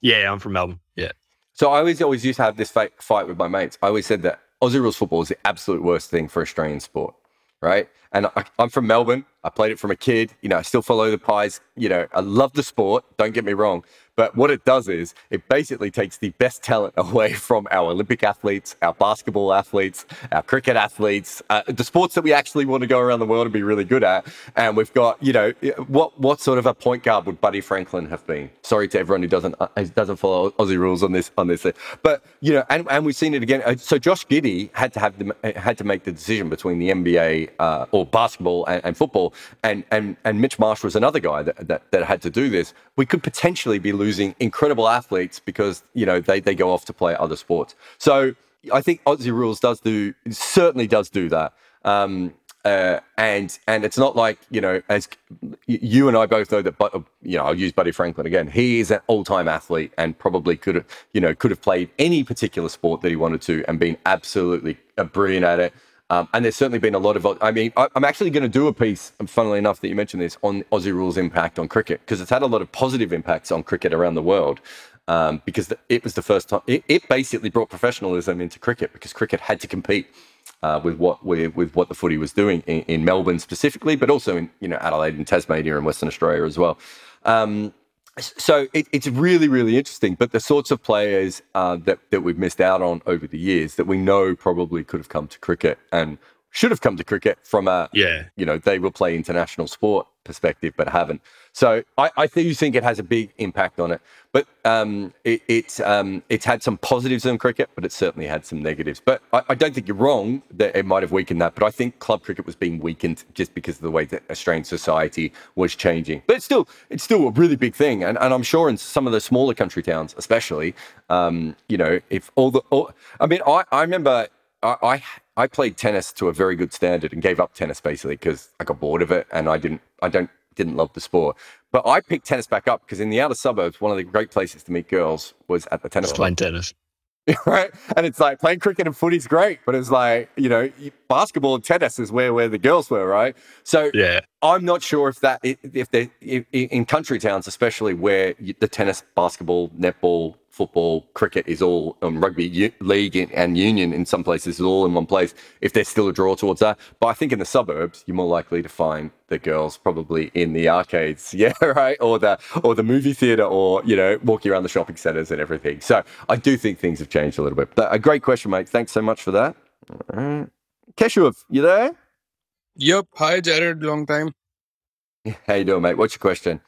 Yeah, I'm from Melbourne. Yeah. So I always always used to have this fight, fight with my mates. I always said that Aussie rules football is the absolute worst thing for Australian sport, right? And I, I'm from Melbourne. I played it from a kid. You know, I still follow the Pies. You know, I love the sport. Don't get me wrong. But what it does is it basically takes the best talent away from our Olympic athletes, our basketball athletes, our cricket athletes, uh, the sports that we actually want to go around the world and be really good at. And we've got, you know, what what sort of a point guard would Buddy Franklin have been? Sorry to everyone who doesn't uh, doesn't follow Aussie rules on this on this. But you know, and, and we've seen it again. Uh, so Josh Giddey had to have the, had to make the decision between the NBA uh, or basketball and, and, football, and and and Mitch Marsh was another guy that, that that had to do this. We could potentially be losing incredible athletes because you know they, they go off to play other sports. So I think Aussie Rules does do certainly does do that. Um, uh, and and it's not like you know as you and I both know that but you know I'll use Buddy Franklin again he is an all-time athlete and probably could have you know could have played any particular sport that he wanted to and been absolutely brilliant at it um, and there's certainly been a lot of. I mean, I, am actually going to do a piece, funnily enough, that you mentioned this on Aussie rules impact on cricket because it's had a lot of positive impacts on cricket around the world. Um, because it was the first time it, it, basically brought professionalism into cricket because cricket had to compete uh, with what with, with, what the footy was doing in, in, Melbourne specifically, but also in you know Adelaide and Tasmania and Western Australia as well. Um, so it, it's really, really interesting. But the sorts of players uh, that that we've missed out on over the years that we know probably could have come to cricket and should have come to cricket from a yeah, you know, they will play international sport perspective, but haven't. So I, I do think it has a big impact on it. But um, it, it's um, it's had some positives in cricket, but it certainly had some negatives. But I, I, don't think you're wrong that it might have weakened that. But I think club cricket was being weakened just because of the way that Australian society was changing. But it's still it's still a really big thing, and, and I'm sure in some of the smaller country towns, especially, um, you know, if all the all, I mean, I, I remember I, I played tennis to a very good standard and gave up tennis basically because I got bored of it and I didn't I don't didn't love the sport. But I picked tennis back up because in the outer suburbs, one of the great places to meet girls was at the tennis Just playing tennis. right? And it's like playing cricket and footy's great, but it's like, you know, basketball and tennis is where, where the girls were, right? So Yeah. I'm not sure if that, if they, if, in country towns, especially where the tennis, basketball, netball, football, cricket is all, um, rugby u- league and- and union in some places is all in one place, if there's still a draw towards that. But I think in the suburbs, you're more likely to find the girls probably in the arcades, yeah, right, or the or the movie theater, or you know, walking around the shopping centers and everything. So I do think things have changed a little bit. But a great question, mate. Thanks so much for that. All right. Keshav, you there? Yep. Hi, Jarrod. Long time. How you doing, mate? What's your question?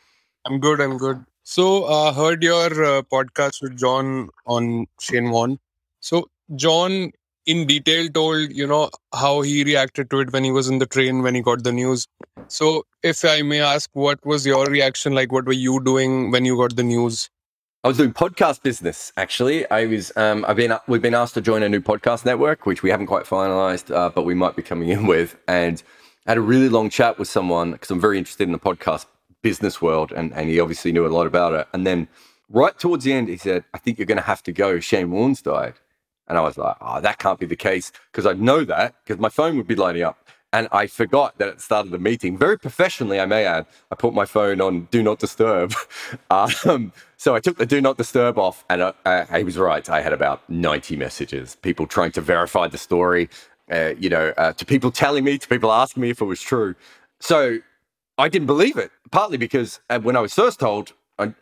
I'm good. I'm good. So, uh, heard your uh, podcast with John on Shane Warne. So, John in detail told you know how he reacted to it when he was in the train when he got the news. So, if I may ask, what was your reaction like? What were you doing when you got the news? I was doing podcast business actually. I was um, I've been we've been asked to join a new podcast network, which we haven't quite finalized, uh, but we might be coming in with. And I had a really long chat with someone because I'm very interested in the podcast business world, and and he obviously knew a lot about it. And then right towards the end, he said, "I think you're going to have to go. Shane Warne's died." And I was like, "Oh, that can't be the case," because I'd know that because my phone would be lighting up. And I forgot that at the start of the meeting, very professionally, I may add, I put my phone on do not disturb. um, so I took the do not disturb off, and uh, uh, he was right. I had about 90 messages, people trying to verify the story, uh, you know, uh, to people telling me, to people asking me if it was true. So I didn't believe it, partly because uh, when I was first told, I,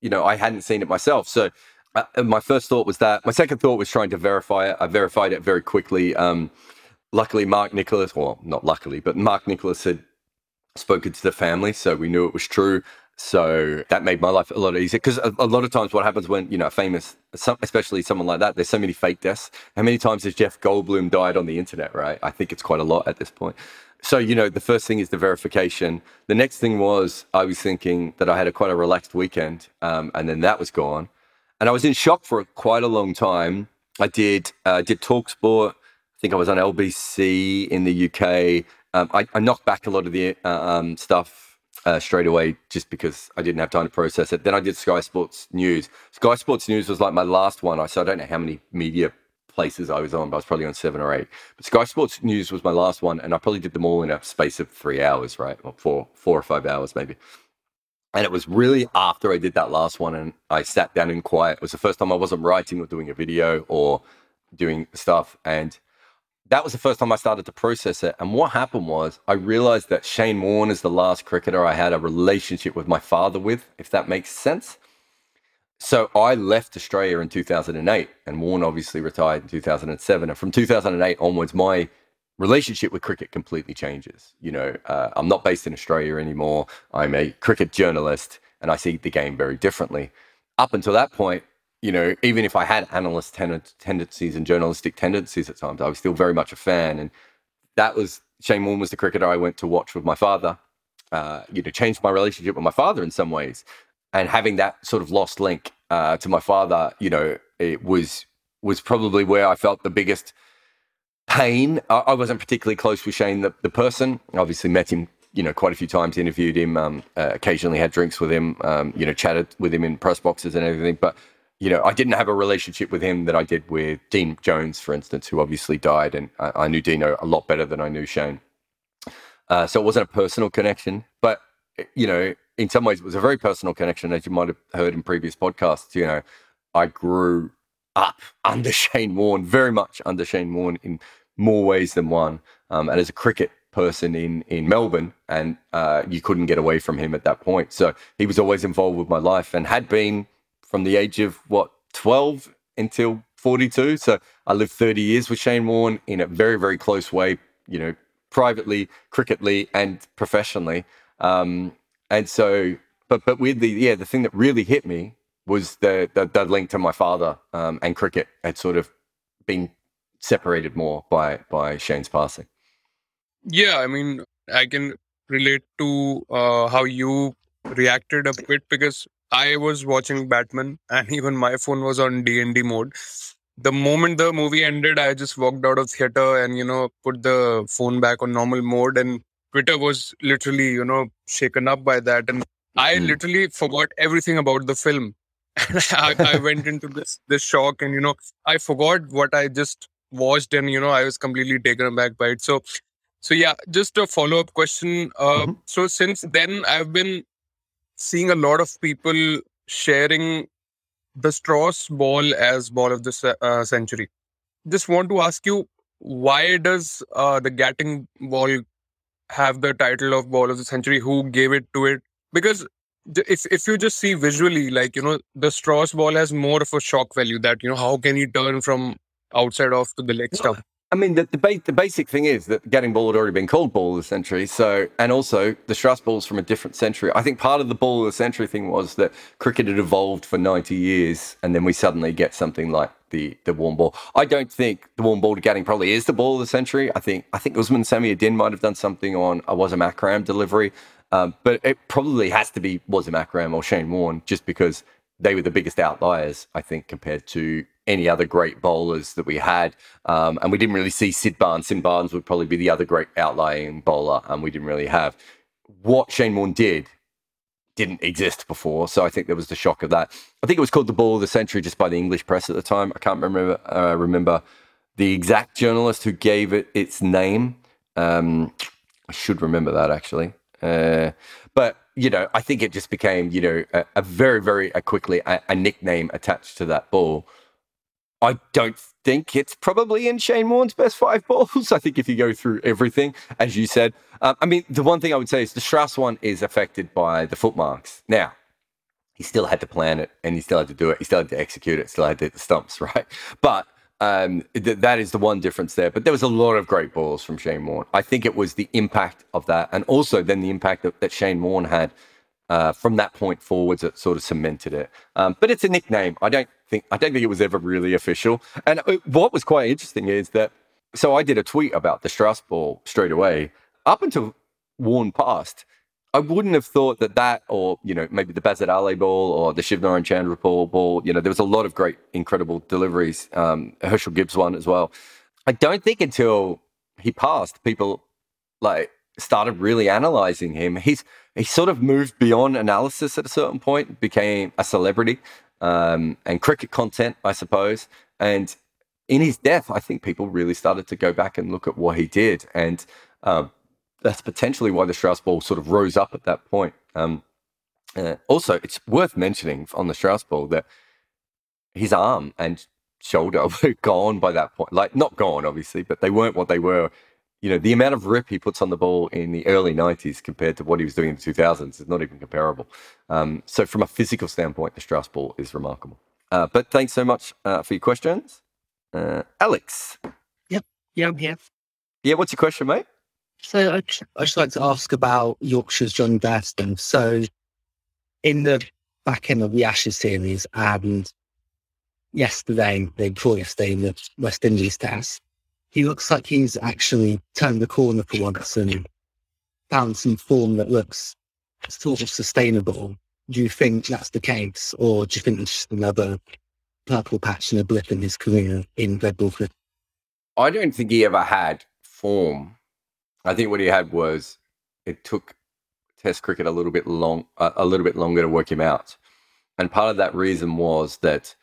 you know, I hadn't seen it myself. So uh, my first thought was that. My second thought was trying to verify it. I verified it very quickly. Um, luckily, Mark Nicholas, well, not luckily, but Mark Nicholas had spoken to the family, so we knew it was true. So that made my life a lot easier because a, a lot of times what happens when you know famous, some, especially someone like that, there's so many fake deaths. How many times has Jeff Goldblum died on the internet? Right? I think it's quite a lot at this point. So you know, the first thing is the verification. The next thing was I was thinking that I had a quite a relaxed weekend, um, and then that was gone, and I was in shock for quite a long time. I did uh, did Talksport. I think I was on LBC in the UK. Um, I, I knocked back a lot of the uh, um, stuff uh, straight away just because I didn't have time to process it. Then I did Sky Sports News. Sky Sports News was like my last one. I so I don't know how many media places I was on, but I was probably on seven or eight. But Sky Sports News was my last one, and I probably did them all in a space of three hours, right, or four, four or five hours maybe. And it was really after I did that last one, and I sat down in quiet. It was the first time I wasn't writing or doing a video or doing stuff, and that was the first time I started to process it. And what happened was I realized that Shane Warne is the last cricketer I had a relationship with my father with, if that makes sense. So I left Australia in 2008, and Warne obviously retired in 2007. And from 2008 onwards, my relationship with cricket completely changes. You know, uh, I'm not based in Australia anymore. I'm a cricket journalist, and I see the game very differently. Up until that point, you know, even if I had analyst ten- tendencies and journalistic tendencies at times, I was still very much a fan. And that was Shane Warne was the cricketer I went to watch with my father. Uh, you know, changed my relationship with my father in some ways. And having that sort of lost link uh, to my father, you know, it was was probably where I felt the biggest pain. I, I wasn't particularly close with Shane, the, the person. I obviously met him, you know, quite a few times, interviewed him, um, uh, occasionally had drinks with him, um, you know, chatted with him in press boxes and everything. But you know, I didn't have a relationship with him that I did with Dean Jones, for instance, who obviously died, and I, I knew Dino a lot better than I knew Shane. Uh, so it wasn't a personal connection, but you know, in some ways, it was a very personal connection, as you might have heard in previous podcasts. You know, I grew up under Shane Warne, very much under Shane Warne in more ways than one, um, and as a cricket person in in Melbourne, and uh, you couldn't get away from him at that point. So he was always involved with my life, and had been from the age of what 12 until 42 so i lived 30 years with shane warne in a very very close way you know privately cricketly and professionally um and so but but with the yeah the thing that really hit me was the the, the link to my father um and cricket had sort of been separated more by by shane's passing Yeah, I mean, I can relate to uh, how you reacted a bit because I was watching Batman and even my phone was on D and D mode. The moment the movie ended, I just walked out of theater and you know put the phone back on normal mode. And Twitter was literally you know shaken up by that. And I Mm. literally forgot everything about the film. I, I went into this this shock, and you know, I forgot what I just watched, and you know, I was completely taken aback by it. So, so yeah, just a follow up question. Uh, Mhm. So since then, I've been seeing a lot of people sharing the Strauss ball as ball of the uh, century. Just want to ask you, why does uh, the Gatting ball have the title of ball of the century? Who gave it to it? Because if if you just see visually, like you know, the Strauss ball has more of a shock value. That you know, how can he turn from outside off to the leg stump? I mean, the, the, ba- the basic thing is that Gatting ball had already been called ball of the century. So, and also the Strauss ball's from a different century. I think part of the ball of the century thing was that cricket had evolved for 90 years and then we suddenly get something like the, the Warne ball. I don't think the Warne ball to Gatting probably is the ball of the century. I think, I think Usman Samiuddin might have done something on a Wasim Akram delivery. Um, but it probably has to be Wasim Akram or Shane Warne just because they were the biggest outliers, I think, compared to any other great bowlers that we had. Um, and we didn't really see Sid Barnes. Sid Barnes would probably be the other great outlying bowler, and we didn't really have. What Shane Warne did didn't exist before, so I think there was the shock of that. I think it was called the Ball of the Century just by the English press at the time. I can't remember uh, remember the exact journalist who gave it its name. Um, I should remember that actually. Uh, but you know, I think it just became you know a, a very very uh, quickly a, a nickname attached to that ball. I don't think it's probably in Shane Warne's best five balls. I think if you go through everything, as you said, um, I mean, the one thing I would say is the Strauss one is affected by the footmarks. Now, he still had to plan it and he still had to do it. He still had to execute it, still had to hit the stumps, right? But um, th- that is the one difference there. But there was a lot of great balls from Shane Warne. I think it was the impact of that and also then the impact that, that Shane Warne had uh, from that point forwards that sort of cemented it. Um, but it's a nickname. I don't think I don't think it was ever really official. And uh, what was quite interesting is that so I did a tweet about the Strauss ball straight away. Up until Warne passed, I wouldn't have thought that that, or you know, maybe the Basit Ali ball or the Shivnarine Chanderpaul ball. You know, there was a lot of great, incredible deliveries. Um, Herschelle Gibbs one as well. I don't think until he passed, people like started really analyzing him. He's he sort of moved beyond analysis at a certain point, became a celebrity um, and cricket content, I suppose. And in his death, I think people really started to go back and look at what he did, and um, that's potentially why the Strauss ball sort of rose up at that point. Um, uh, also, it's worth mentioning on the Strauss ball that his arm and shoulder were gone by that point. Like, not gone, obviously, but they weren't what they were. You know, the amount of rip he puts on the ball in the early 90s compared to what he was doing in the 2000s is not even comparable. Um, so, from a physical standpoint, the Strauss ball is remarkable. Uh, but thanks so much uh, for your questions. Uh, Alex, Yep. Yeah, I'm here. yeah, what's your question, mate? So I'd, I'd just like to ask about Yorkshire's John Bairstow. So in the back end of the Ashes series and yesterday, the before yesterday in the West Indies test, he looks like he's actually turned the corner for once and found some form that looks sort of sustainable. Do you think that's the case, or do you think it's just another purple patch and a blip in his career in red cricket? I don't think he ever had form. I think what he had was it took Test cricket a little bit long, a, little bit longer to work him out, and part of that reason was that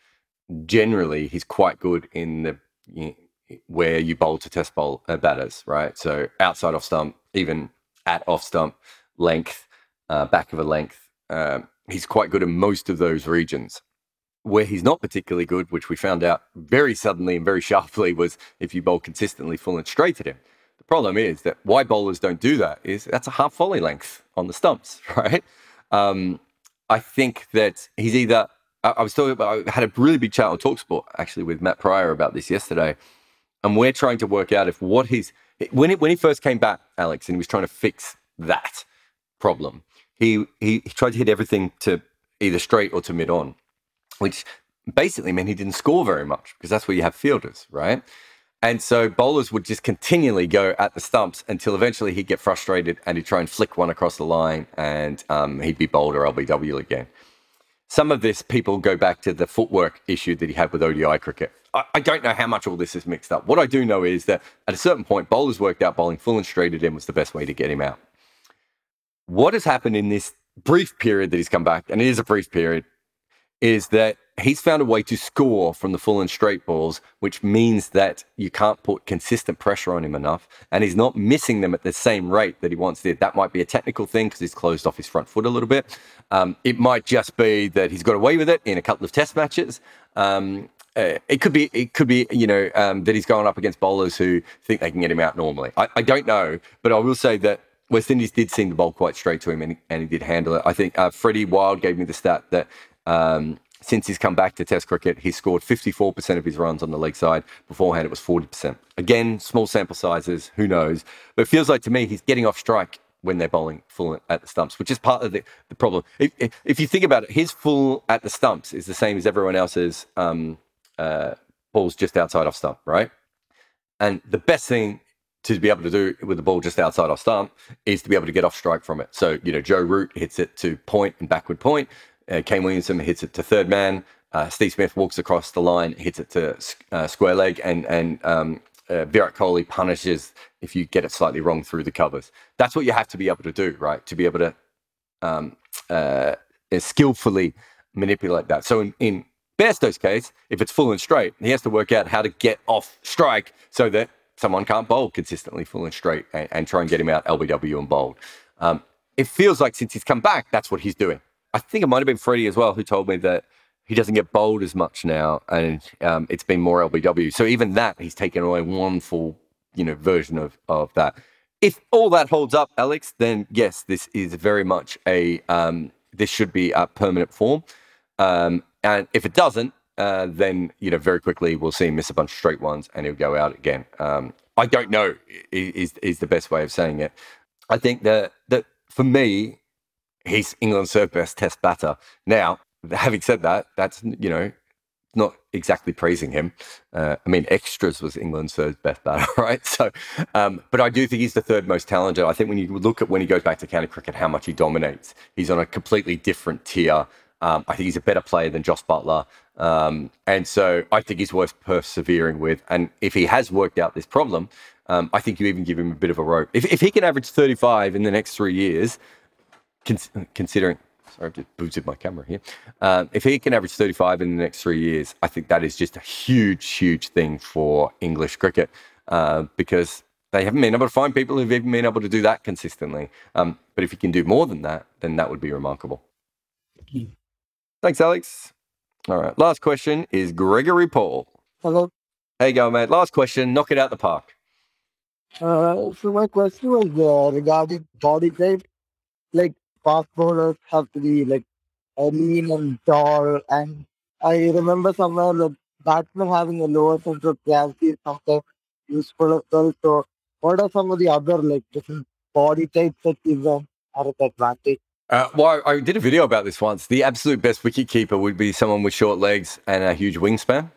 generally he's quite good in the you know, where you bowl to Test bowl uh, batters, right? So outside off stump, even at off stump length, uh, back of a length, um, he's quite good in most of those regions. Where he's not particularly good, which we found out very suddenly and very sharply, was if you bowl consistently full and straight at him. The problem is that why bowlers don't do that is that's a half volley length on the stumps, right? Um, I think that he's either. I, I was talking about. I had a really big chat on Talksport actually with Matt Prior about this yesterday, and we're trying to work out if what he's when he, when he first came back, Alex, and he was trying to fix that problem. He he, he tried to hit everything to either straight or to mid on, which basically meant he didn't score very much because that's where you have fielders, right? And so bowlers would just continually go at the stumps until eventually he'd get frustrated and he'd try and flick one across the line and um, he'd be bowled or LBW again. Some of this people go back to the footwork issue that he had with ODI cricket. I, I don't know how much all this is mixed up. What I do know is that at a certain point, bowlers worked out bowling full and straight at him was the best way to get him out. What has happened in this brief period that he's come back, and it is a brief period, is that he's found a way to score from the full and straight balls, which means that you can't put consistent pressure on him enough, and he's not missing them at the same rate that he once did. That might be a technical thing because he's closed off his front foot a little bit. Um, it might just be that he's got away with it in a couple of test matches. Um, uh, it could be, it could be, you know, um, that he's going up against bowlers who think they can get him out normally. I, I don't know, but I will say that West Indies did seem to bowl quite straight to him, and, and he did handle it. I think uh, Freddie Wilde gave me the stat that um, since he's come back to Test cricket, he's scored 54% of his runs on the leg side. Beforehand, it was 40%. Again, small sample sizes, who knows? But it feels like to me he's getting off strike when they're bowling full at the stumps, which is part of the, the problem. If, if, you think about it, his full at the stumps is the same as everyone else's um, uh, balls just outside off stump, right? And the best thing to be able to do with the ball just outside off stump is to be able to get off strike from it. So, you know, Joe Root hits it to point and backward point. Uh, Kane Williamson hits it to third man. Uh, Steve Smith walks across the line, hits it to uh, square leg, and and um, uh, Virat Kohli punishes if you get it slightly wrong through the covers. That's what you have to be able to do, right? To be able to um, uh, skillfully manipulate that. So in, in case, if it's full and straight, he has to work out how to get off strike so that someone can't bowl consistently full and straight and, and try and get him out LBW and bowled. Um, it feels like since he's come back, that's what he's doing. I think it might have been Freddie as well who told me that he doesn't get bowled as much now, and um, it's been more LBW. So even that, he's taken away one full, you know, version of of that. If all that holds up, Alex, then yes, this is very much a um, this should be a permanent form. Um, and if it doesn't, uh, then you know very quickly we'll see him miss a bunch of straight ones and he'll go out again. Um, I don't know is is the best way of saying it. I think that that for me, he's England's third best Test batter. Now, having said that, that's you know not exactly praising him. Uh, I mean, extras was England's third best batter, right? So, um, but I do think he's the third most talented. I think when you look at when he goes back to county cricket, how much he dominates, he's on a completely different tier. Um, I think he's a better player than Jos Buttler. Um, and so I think he's worth persevering with. And if he has worked out this problem, um, I think you even give him a bit of a rope. If, if he can average 35 in the next three years, considering sorry, I've just booted my camera here. Um, if he can average 35 in the next three years, I think that is just a huge, huge thing for English cricket uh, because they haven't been able to find people who've even been able to do that consistently. Um, but if he can do more than that, then that would be remarkable. Thanks, Alex. All right. Last question is Gregory Paul. Hello. Hey, go, mate. Last question. Knock it out the park. Uh, so my question was uh, regarding body type. Like fast bowlers have to be like lean and tall. And I remember somewhere the batsman having a lower center of gravity is sometimes useful as well. So, what are some of the other like different body types that give them an advantage? Uh, well, I did a video about this once. The absolute best wicket keeper would be someone with short legs and a huge wingspan.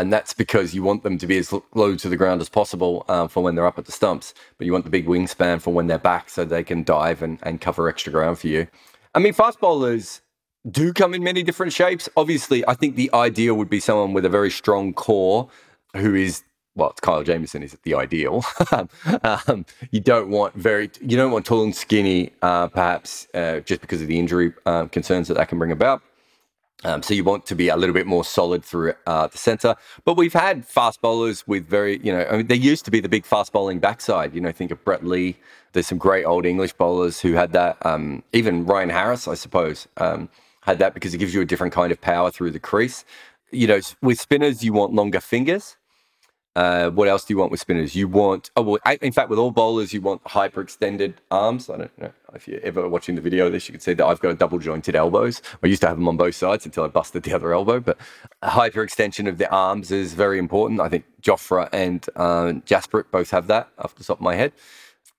And that's because you want them to be as low to the ground as possible um, for when they're up at the stumps, but you want the big wingspan for when they're back so they can dive and, and cover extra ground for you. I mean, fast bowlers do come in many different shapes. Obviously, I think the ideal would be someone with a very strong core who is well, Kyle Jamieson is the ideal. um, you don't want very, you don't want tall and skinny, uh, perhaps uh, just because of the injury uh, concerns that that can bring about. Um, so you want to be a little bit more solid through uh, the center. But we've had fast bowlers with very, you know, I mean, there used to be the big fast bowling backside. You know, think of Brett Lee. There's some great old English bowlers who had that. Um, even Ryan Harris, I suppose, um, had that because it gives you a different kind of power through the crease. You know, with spinners, you want longer fingers. Uh, what else do you want with spinners? You want, oh, well, in fact, with all bowlers, you want hyperextended arms. I don't know if you're ever watching the video of this, you can see that I've got double jointed elbows. I used to have them on both sides until I busted the other elbow, but hyperextension of the arms is very important. I think Jofra and uh, Jasprit both have that off the top of my head.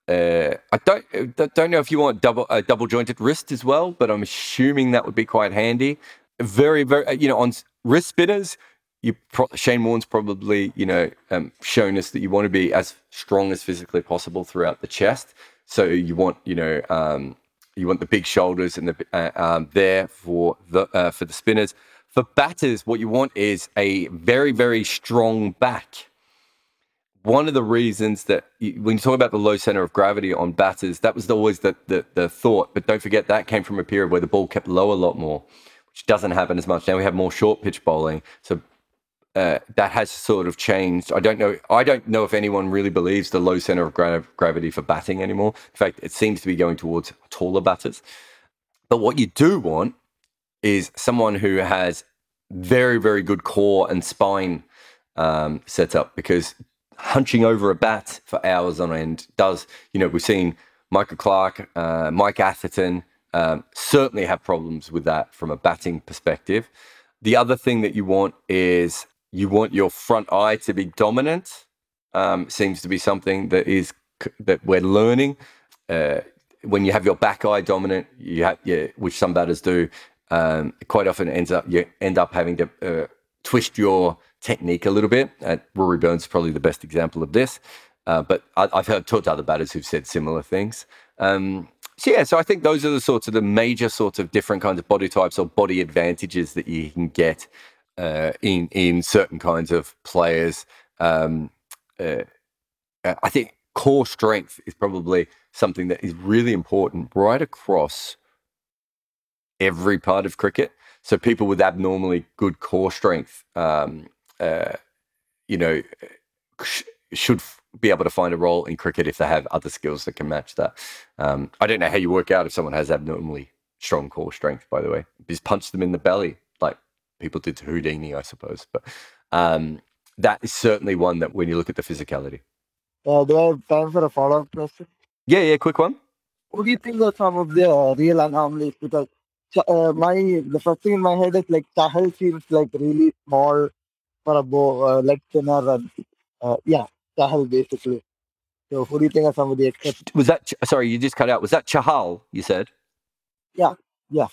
Uh, I don't don't know if you want double a double jointed wrist as well, but I'm assuming that would be quite handy. Very, very, you know, on wrist spinners, you pro- Shane Warne's probably you know um, shown us that you want to be as strong as physically possible throughout the chest. So you want you know um, you want the big shoulders and the uh, um, there for the uh, for the spinners. For batters, what you want is a very very strong back one of the reasons that you, when you talk about the low center of gravity on batters, that was always the, the, the thought. But don't forget that came from a period where the ball kept low a lot more, which doesn't happen as much now. We have more short pitch bowling, so uh, that has sort of changed. I don't know. I don't know if anyone really believes the low center of gra- gravity for batting anymore. In fact, it seems to be going towards taller batters. But what you do want is someone who has very, very good core and spine um, setup because hunching over a bat for hours on end does, you know, we've seen Michael Clarke, uh, Mike Atherton um, certainly have problems with that from a batting perspective. The other thing that you want is you want your front eye to be dominant. Um, seems to be something that is that we're learning. Uh, when you have your back eye dominant, you have yeah, which some batters do. Um, quite often ends up you end up having to uh, twist your technique a little bit. Uh, Rory Burns is probably the best example of this. Uh, but I, have heard talked to other batters who've said similar things. Um, so yeah, so I think those are the sorts of the major sorts of different kinds of body types or body advantages that you can get uh, in in certain kinds of players. Um, uh, I think core strength is probably something that is really important right across every part of cricket. So people with abnormally good core strength, um, uh, you know, sh- should be able to find a role in cricket if they have other skills that can match that. Um, I don't know how you work out if someone has abnormally strong core strength. By the way, just punch them in the belly people did to Houdini, I suppose. But um, that is certainly one that when you look at the physicality. Uh, do I have time for a follow up question? Yeah, yeah, quick one. What do you think of some of the uh, real anomalies? Because uh, my the first thing in my head is like Chahal seems like really small for a bow, uh, leg spinner, and uh, yeah, Chahal basically. So, who do you think of some of the exceptions? Was that sorry? You just cut out. Was that Chahal? You said. Yeah. Yeah.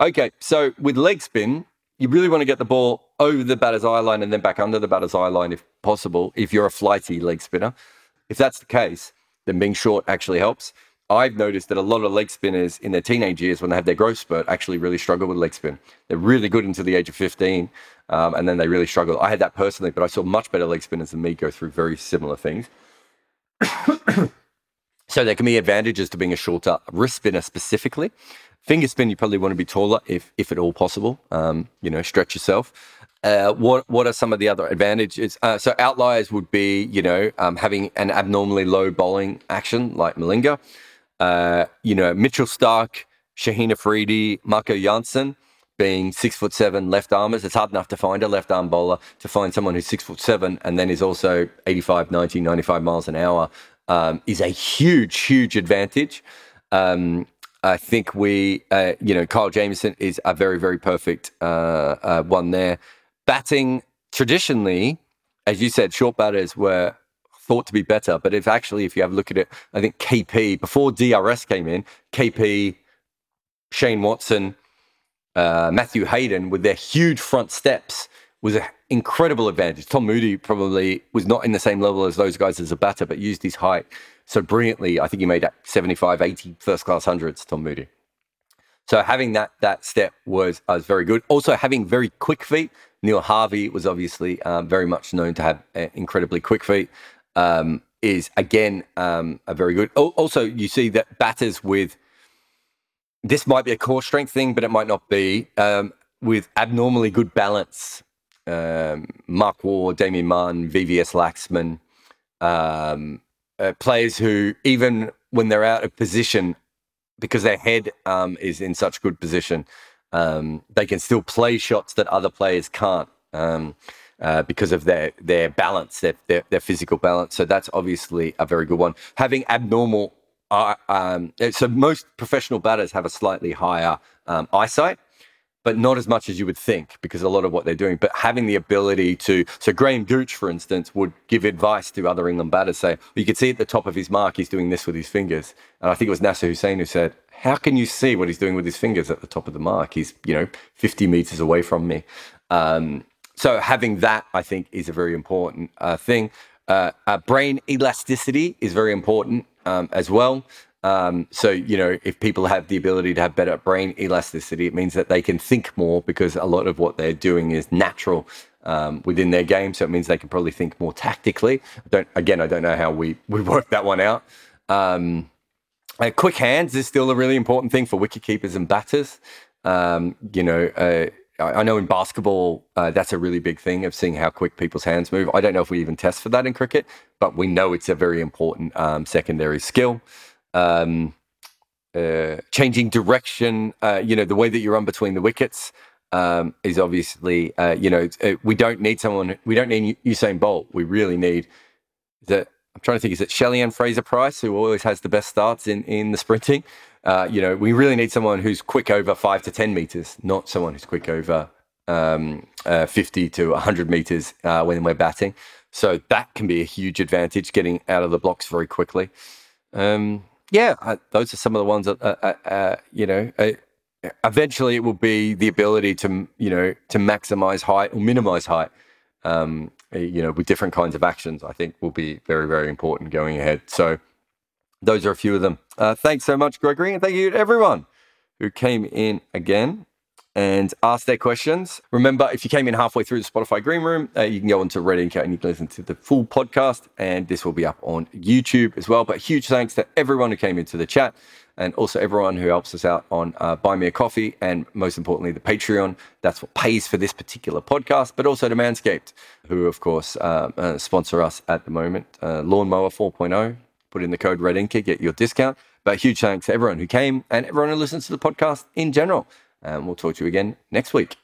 Okay, so with leg spin, you really want to get the ball over the batter's eye line and then back under the batter's eye line if possible. If you're a flighty leg spinner, if that's the case, then being short actually helps. I've noticed that a lot of leg spinners in their teenage years, when they have their growth spurt, actually really struggle with leg spin. They're really good until the age of 15, um, and then they really struggle. I had that personally, but I saw much better leg spinners than me go through very similar things. so there can be advantages to being a shorter wrist spinner specifically. Finger spin, you probably want to be taller if, if at all possible. Um, you know, stretch yourself. Uh, what what are some of the other advantages? Uh, so outliers would be, you know, um, having an abnormally low bowling action like Malinga. Uh, you know, Mitchell Starc, Shaheen Afridi, Marco Jansen being six foot seven left armers. It's hard enough to find a left arm bowler to find someone who's six foot seven and then is also 85, 90, 95 miles an hour um, is a huge, huge advantage. Um, I think we, uh, you know, Kyle Jamieson is a very, very perfect uh, uh, one there. Batting traditionally, as you said, short batters were thought to be better. But if actually, if you have a look at it, I think KP, before DRS came in, KP, Shane Watson, uh, Matthew Hayden with their huge front steps was an incredible advantage. Tom Moody probably was not in the same level as those guys as a batter, but used his height so brilliantly. I think he made 75, 80 first class hundreds, Tom Moody. So having that that step was was very good. Also having very quick feet. Neil Harvey was obviously um, very much known to have uh, incredibly quick feet um, is again um, a very good. Also, you see that batters with this might be a core strength thing, but it might not be um, with abnormally good balance. Um, Mark Waugh, Damien Martyn, VVS Laxman, um, uh, players who even when they're out of position because their head um, is in such good position, they can still play shots that other players can't. Um, uh, because of their their balance, their, their, their physical balance. So that's obviously a very good one. Having abnormal, uh, um, so most professional batters have a slightly higher um, eyesight, but not as much as you would think because a lot of what they're doing. But having the ability to, so Graham Gooch, for instance, would give advice to other England batters, say, well, you can see at the top of his mark, he's doing this with his fingers. And I think it was Nasser Hussain who said, how can you see what he's doing with his fingers at the top of the mark? He's, you know, 50 meters away from me. Um, so having that, I think, is a very important uh, thing. Uh, uh, brain elasticity is very important um, as well. Um, so, you know, if people have the ability to have better brain elasticity, it means that they can think more because a lot of what they're doing is natural um, within their game. So it means they can probably think more tactically. I don't again, I don't know how we we work that one out. Um, uh, quick hands is still a really important thing for wicket keepers and batters. Um, you know, uh, I I know in basketball uh, that's a really big thing of seeing how quick people's hands move. I don't know if we even test for that in cricket, but we know it's a very important um, secondary skill. Um, uh, changing direction, uh, you know, the way that you run between the wickets um, is obviously, uh, you know, it's- uh, we don't need someone, we don't need Usain Bolt. We really need the, I'm trying to think, is it Shelly-Ann Fraser-Pryce who always has the best starts in, in the sprinting? Uh, you know, we really need someone who's quick over five to 10 meters, not someone who's quick over um, uh, 50 to 100 meters when we're batting. So that can be a huge advantage, getting out of the blocks very quickly. Um, yeah, those are some of the ones that, uh, uh, uh, you know, uh, eventually it will be the ability to, you know, to maximize height or minimize height. Um, uh, you know, with different kinds of actions, I think will be very, very important going ahead. So those are a few of them. Uh, thanks so much, Gregory, and thank you to everyone who came in again and ask their questions. Remember, if you came in halfway through the Spotify Greenroom, uh, you can go onto Red Ink and you can listen to the full podcast, and this will be up on YouTube as well. But huge thanks to everyone who came into the chat and also everyone who helps us out on uh, Buy Me a Coffee and most importantly, the Patreon. That's what pays for this particular podcast, but also to Manscaped, who, of course, uh, uh, sponsor us at the moment. Uh, Lawnmower 4.0. Put in the code Red Inker, get your discount. But huge thanks to everyone who came and everyone who listens to the podcast in general. And we'll talk to you again next week.